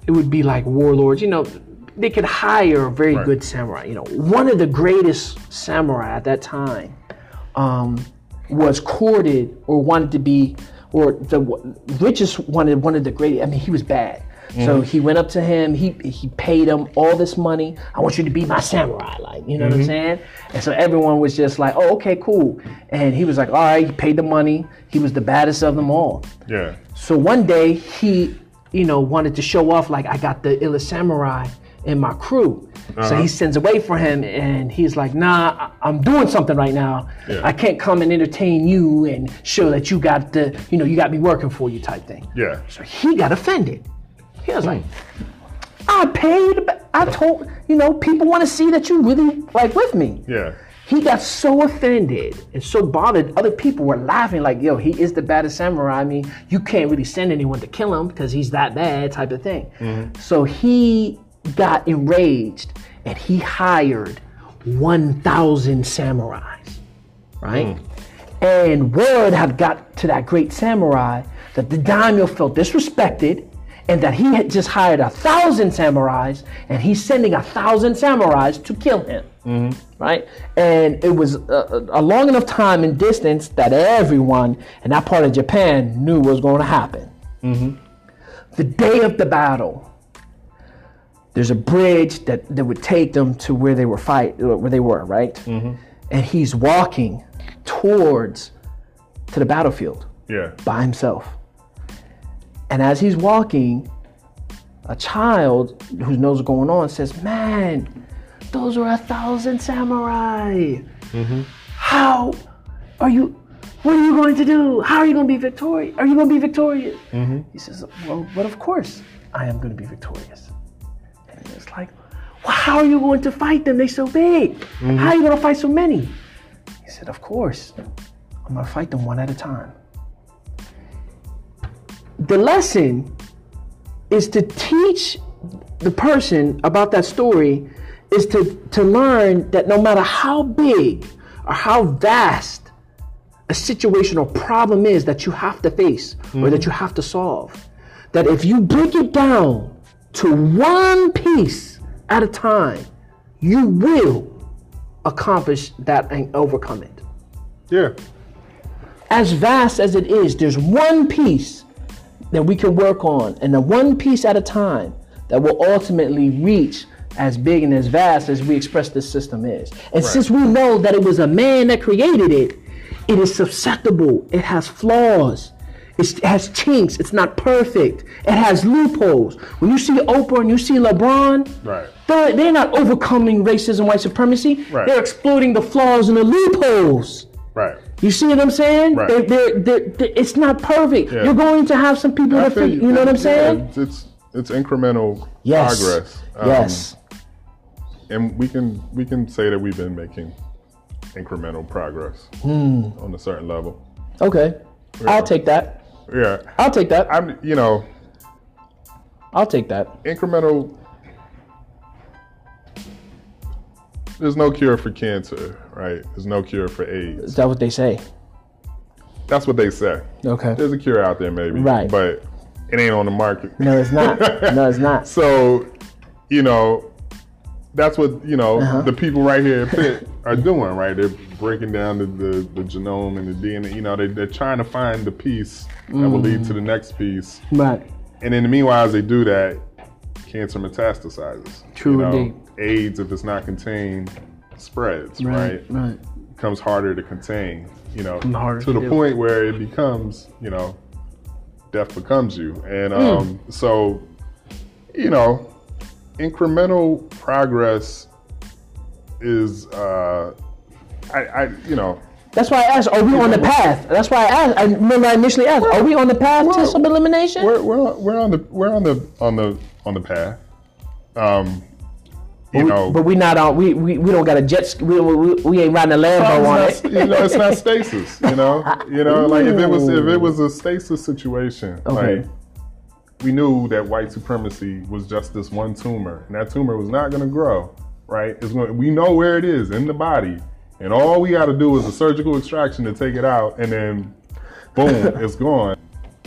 it would be like warlords. You know, they could hire a very Right. good samurai. You know, one of the greatest samurai at that time um, was courted or wanted to be, or the richest wanted one of the greatest. I mean, he was bad. So he went up to him. He he paid him all this money. I want you to be my samurai, like you know what I'm saying. And so everyone was just like, "Oh, okay, cool." And he was like, "All right." He paid the money. He was the baddest of them all. Yeah. So one day he, you know, wanted to show off like I got the illest samurai in my crew. So Uh-huh. he sends away for him and he's like, nah, I'm doing something right now. Yeah. I can't come and entertain you and show that you got the, you know, you got me working for you type thing. Yeah. So he got offended. He was like, Hmm. I paid, I told, you know, people want to see that you really like with me. Yeah. He got so offended and so bothered. Other people were laughing, like, yo, he is the baddest samurai. I mean, you can't really send anyone to kill him because he's that bad, type of thing. So he got enraged and he hired 1,000 samurais, right? And word had got to that great samurai that the daimyo felt disrespected and that he had just hired a thousand samurais and he's sending a thousand samurais to kill him. Mm-hmm. Right? And it was a, a long enough time and distance that everyone in that part of Japan knew was going to happen. Mm-hmm. The day of the battle, there's a bridge that, that would take them to where they were fight where they were, right? Mm-hmm. And he's walking towards to the battlefield Yeah. by himself. And as he's walking, a child who knows what's going on says, Man, those were a thousand samurai. Mm-hmm. How are you? What are you going to do? How are you going to be victorious? Are you going to be victorious? He says, Well, but of course I am going to be victorious. And it's like, well, how are you going to fight them? They're so big. How mm-hmm. are you going to fight so many? He said, Of course. I'm going to fight them one at a time the lesson is to teach the person about that story is to, to learn that no matter how big or how vast a situation or problem is that you have to face or that you have to solve, that if you break it down to one piece at a time, you will accomplish that and overcome it Yeah. as vast as it is, there's one piece that we can work on, and the one piece at a time that will ultimately reach as big and as vast as we express this system is. And since we know that it was a man that created it, it is susceptible, it has flaws. It has chinks. It's not perfect. It has loopholes. When you see Oprah and you see LeBron, Right. they're, they're not overcoming racism, white supremacy. Right. They're exploiting the flaws and the loopholes. Right. You see what I'm saying? Right. They're, they're, they're, they're- it's not perfect. Yeah. You're going to have some people I that fig- you know what I'm Yeah, saying? it's, it's it's incremental Yes. progress. Um, yes. and we can we can say that we've been making incremental progress Hmm. on a certain level. Okay. I'll take that. Yeah, I'll take that. I'm you know I'll take that. incremental. There's no cure for cancer, right? There's no cure for AIDS. Is that what they say? That's what they say. Okay. There's a cure out there, maybe, Right. But it ain't on the market. No, it's not. no, it's not. So, you know, that's what you know Uh-huh. the people right here at Pitt are doing, right? They're breaking down the, the, the genome and the DNA. You know, they, they're trying to find the piece that will lead to the next piece. Right. And in the meanwhile, as they do that, cancer metastasizes. True you know, indeed. AIDS, if it's not contained, spreads, right? Right. Becomes harder to contain. You know, harder to to the do. point where it becomes, you know, death becomes you. And Hmm. um, so, you know, incremental progress is, uh, I, I, you know, That's why I asked, are we on the path? That's why I asked. I remember I initially asked, are we on the path to Well, some elimination? we're we're we're on the we're on the on the on the path. Um, you know, but we not on. We, we, we don't got a jet. We, we, we ain't riding a Lambo oh, on it's it. you know, it's not stasis. You know, you know, like if it was if it was a stasis situation, Okay. like we knew that white supremacy was just this one tumor, and that tumor was not going to grow. Right? It's going. We know where it is in the body, and all we got to do is a surgical extraction to take it out, and then boom, it's gone.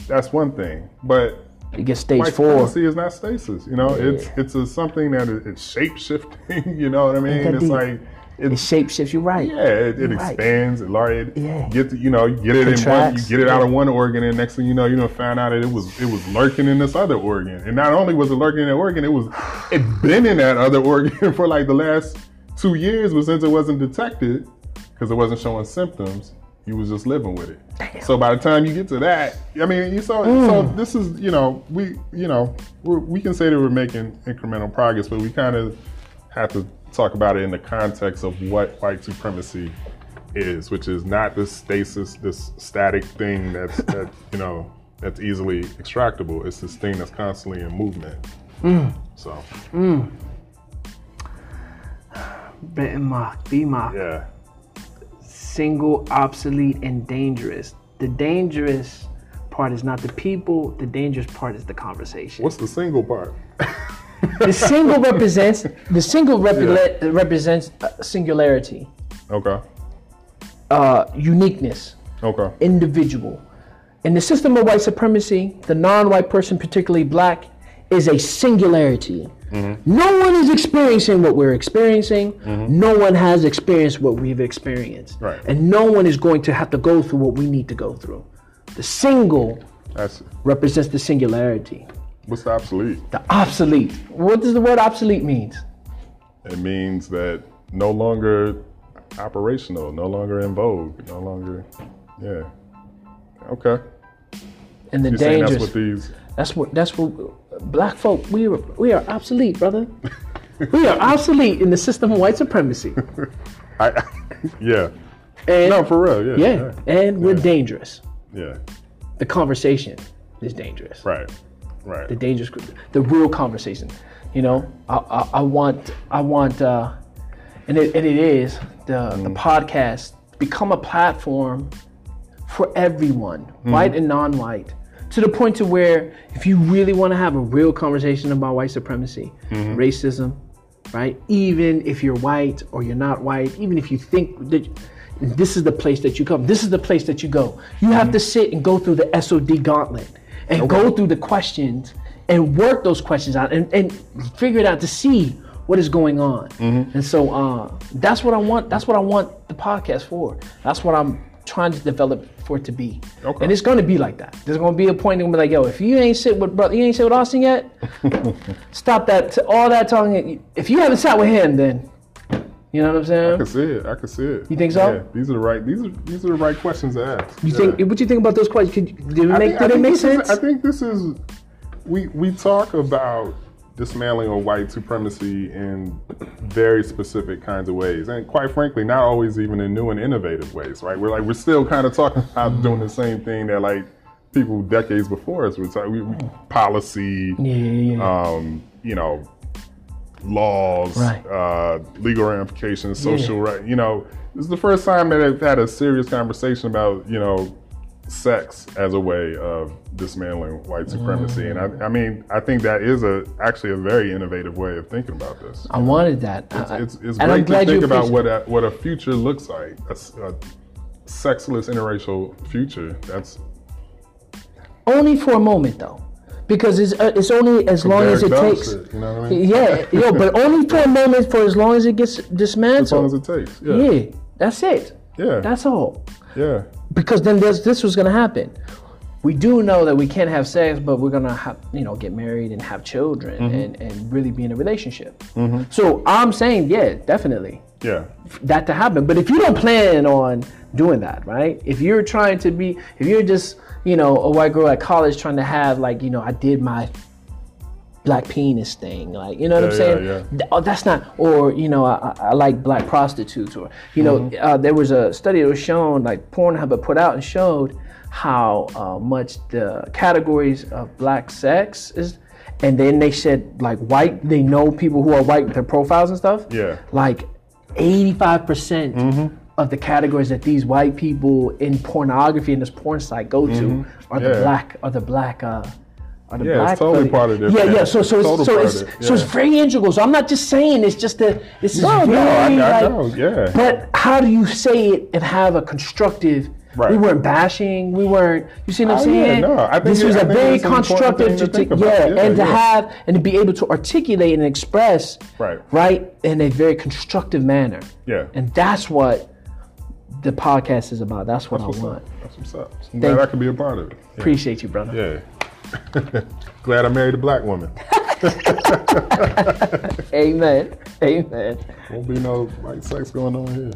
That's one thing, but You get stage white four. supremacy is not stasis. You know, it's it's a, something that is, it's shape shifting. You know what I mean? It's deep. like It it's shape shifts. You're right. yeah, it, it Right. expands. It, lar- it Yeah. get you know you get it in one, you get it out of one organ, and next thing you know, you know, found out that it was it was lurking in this other organ, and not only was it lurking in that organ, it was it been in that other organ for like the last two years, but since it wasn't detected because it wasn't showing symptoms, you was just living with it. So by the time you get to that, I mean, you saw. So Mm. this is you know we you know we're, we can say that we're making incremental progress, but we kind of have to talk about it in the context of what white supremacy is, which is not this stasis, this static thing that's that you know that's easily extractable. It's this thing that's constantly in movement. So Benton Mock, B Mock. yeah, Single, obsolete, and dangerous. The dangerous part is not the people. The dangerous part is the conversation. what's the single part? The single represents the single repre- represents uh, singularity, Okay, uh, uniqueness. okay, individual. In the system of white supremacy, the non white person, particularly black, is a singularity. Mm-hmm. No one is experiencing what we're experiencing. Mm-hmm. No one has experienced what we've experienced. Right. And no one is going to have to go through what we need to go through. The single that's represents the singularity. what's the obsolete. The obsolete. What does the word obsolete mean? It means that no longer operational, no longer in vogue, no longer, yeah. Okay. And the You're dangerous. that's what these, That's what that's what black folk we are we are obsolete, brother. we are obsolete in the system of white supremacy. I, yeah. And No, for real, yeah. yeah, and we're dangerous. Yeah. The conversation is dangerous. Right. Right. The dangerous, the real conversation. You know, I, I, I want, I want, uh, and it, and it is the the podcast become a platform for everyone, white and non-white, to the point to where if you really want to have a real conversation about white supremacy, mm-hmm. racism, right? Even if you're white or you're not white, even if you think that this is the place that you come, this is the place that you go. You have mm-hmm. to sit and go through the SOD gauntlet and go through the questions and work those questions out and, and figure it out to see what is going on. Mm-hmm. And so uh, that's what I want. That's what I want the podcast for. That's what I'm trying to develop for it to be. Okay. And it's going to be like that. There's going to be a point where be like, yo, if you ain't sit with brother, you ain't sit with Austin yet. stop that. All that talking. If you haven't sat with him, then you know what I'm saying? I can see it. I can see it. You think so? Yeah. These are the right. These are these are the right questions to ask. You Yeah. think? What you think about those questions? Could, did it make? think- did it make this is- sense? I think this is. We we talk about dismantling of white supremacy in very specific kinds of ways, and quite frankly, not always even in new and innovative ways. Right? We're like we're still kind of talking about doing the same thing that like people decades before us were talking. We, we, policy. yeah, yeah, yeah. um, you know, laws, Right. uh, legal ramifications, social right. You know, this is the first time that I've had a serious conversation about you know sex as a way of dismantling white supremacy. And I, I mean, I think that is a actually a very innovative way of thinking about this. I wanted that. I- It's, it's great to think about what a, what a future looks like. A, a sexless interracial future. That's Only for a moment though, because it's uh, it's only as long as it takes. shit, you know what I mean? Yeah, yo, but only for a moment for as long as it gets dismantled. as long as it takes. Yeah. yeah, that's it. Yeah. That's all. yeah. Because then this this was gonna happen. We do know that we can't have sex, but we're gonna have you know get married and have children Mm-hmm. and, and really be in a relationship. So I'm saying, yeah, definitely Yeah. that to happen. But if you don't plan on doing that, right? If you're trying to be, if you're just, you know, a white girl at college trying to have like, you know, I did my black penis thing, like, you know what I'm saying? yeah, yeah. Oh, that's not, or you know, I, I- like black prostitutes, or you know, Mm-hmm. uh, there was a study that was shown, like Pornhub had put out and showed how uh, much the categories of black sex is. And then they said like white, they know people who are white with their profiles and stuff Yeah. like 85% Mm-hmm. of the categories that these white people in pornography and this porn site go to are the Mm-hmm. Yeah. black are the black uh, the Yeah, it's black totally part of their Yeah, yeah. So so it's, so it's it, so it's very integral. So I'm not just saying it's just a this is No, very no, I, I like, know, yeah. But how do you say it and have a constructive? Right. We weren't bashing. We weren't. You see what I'm Oh, saying? yeah, no, I think this it- was I a very it's constructive to to, yeah, Yeah, and to have and to be able to articulate and express Right. right in a very constructive manner. Yeah. And that's what the podcast is about. That's what That's I want. up. That's what's up. I'm glad I could be a part of it. Yeah. Appreciate you, brother. Yeah. glad I married a black woman. Amen. Amen. Won't be no white sex going on here.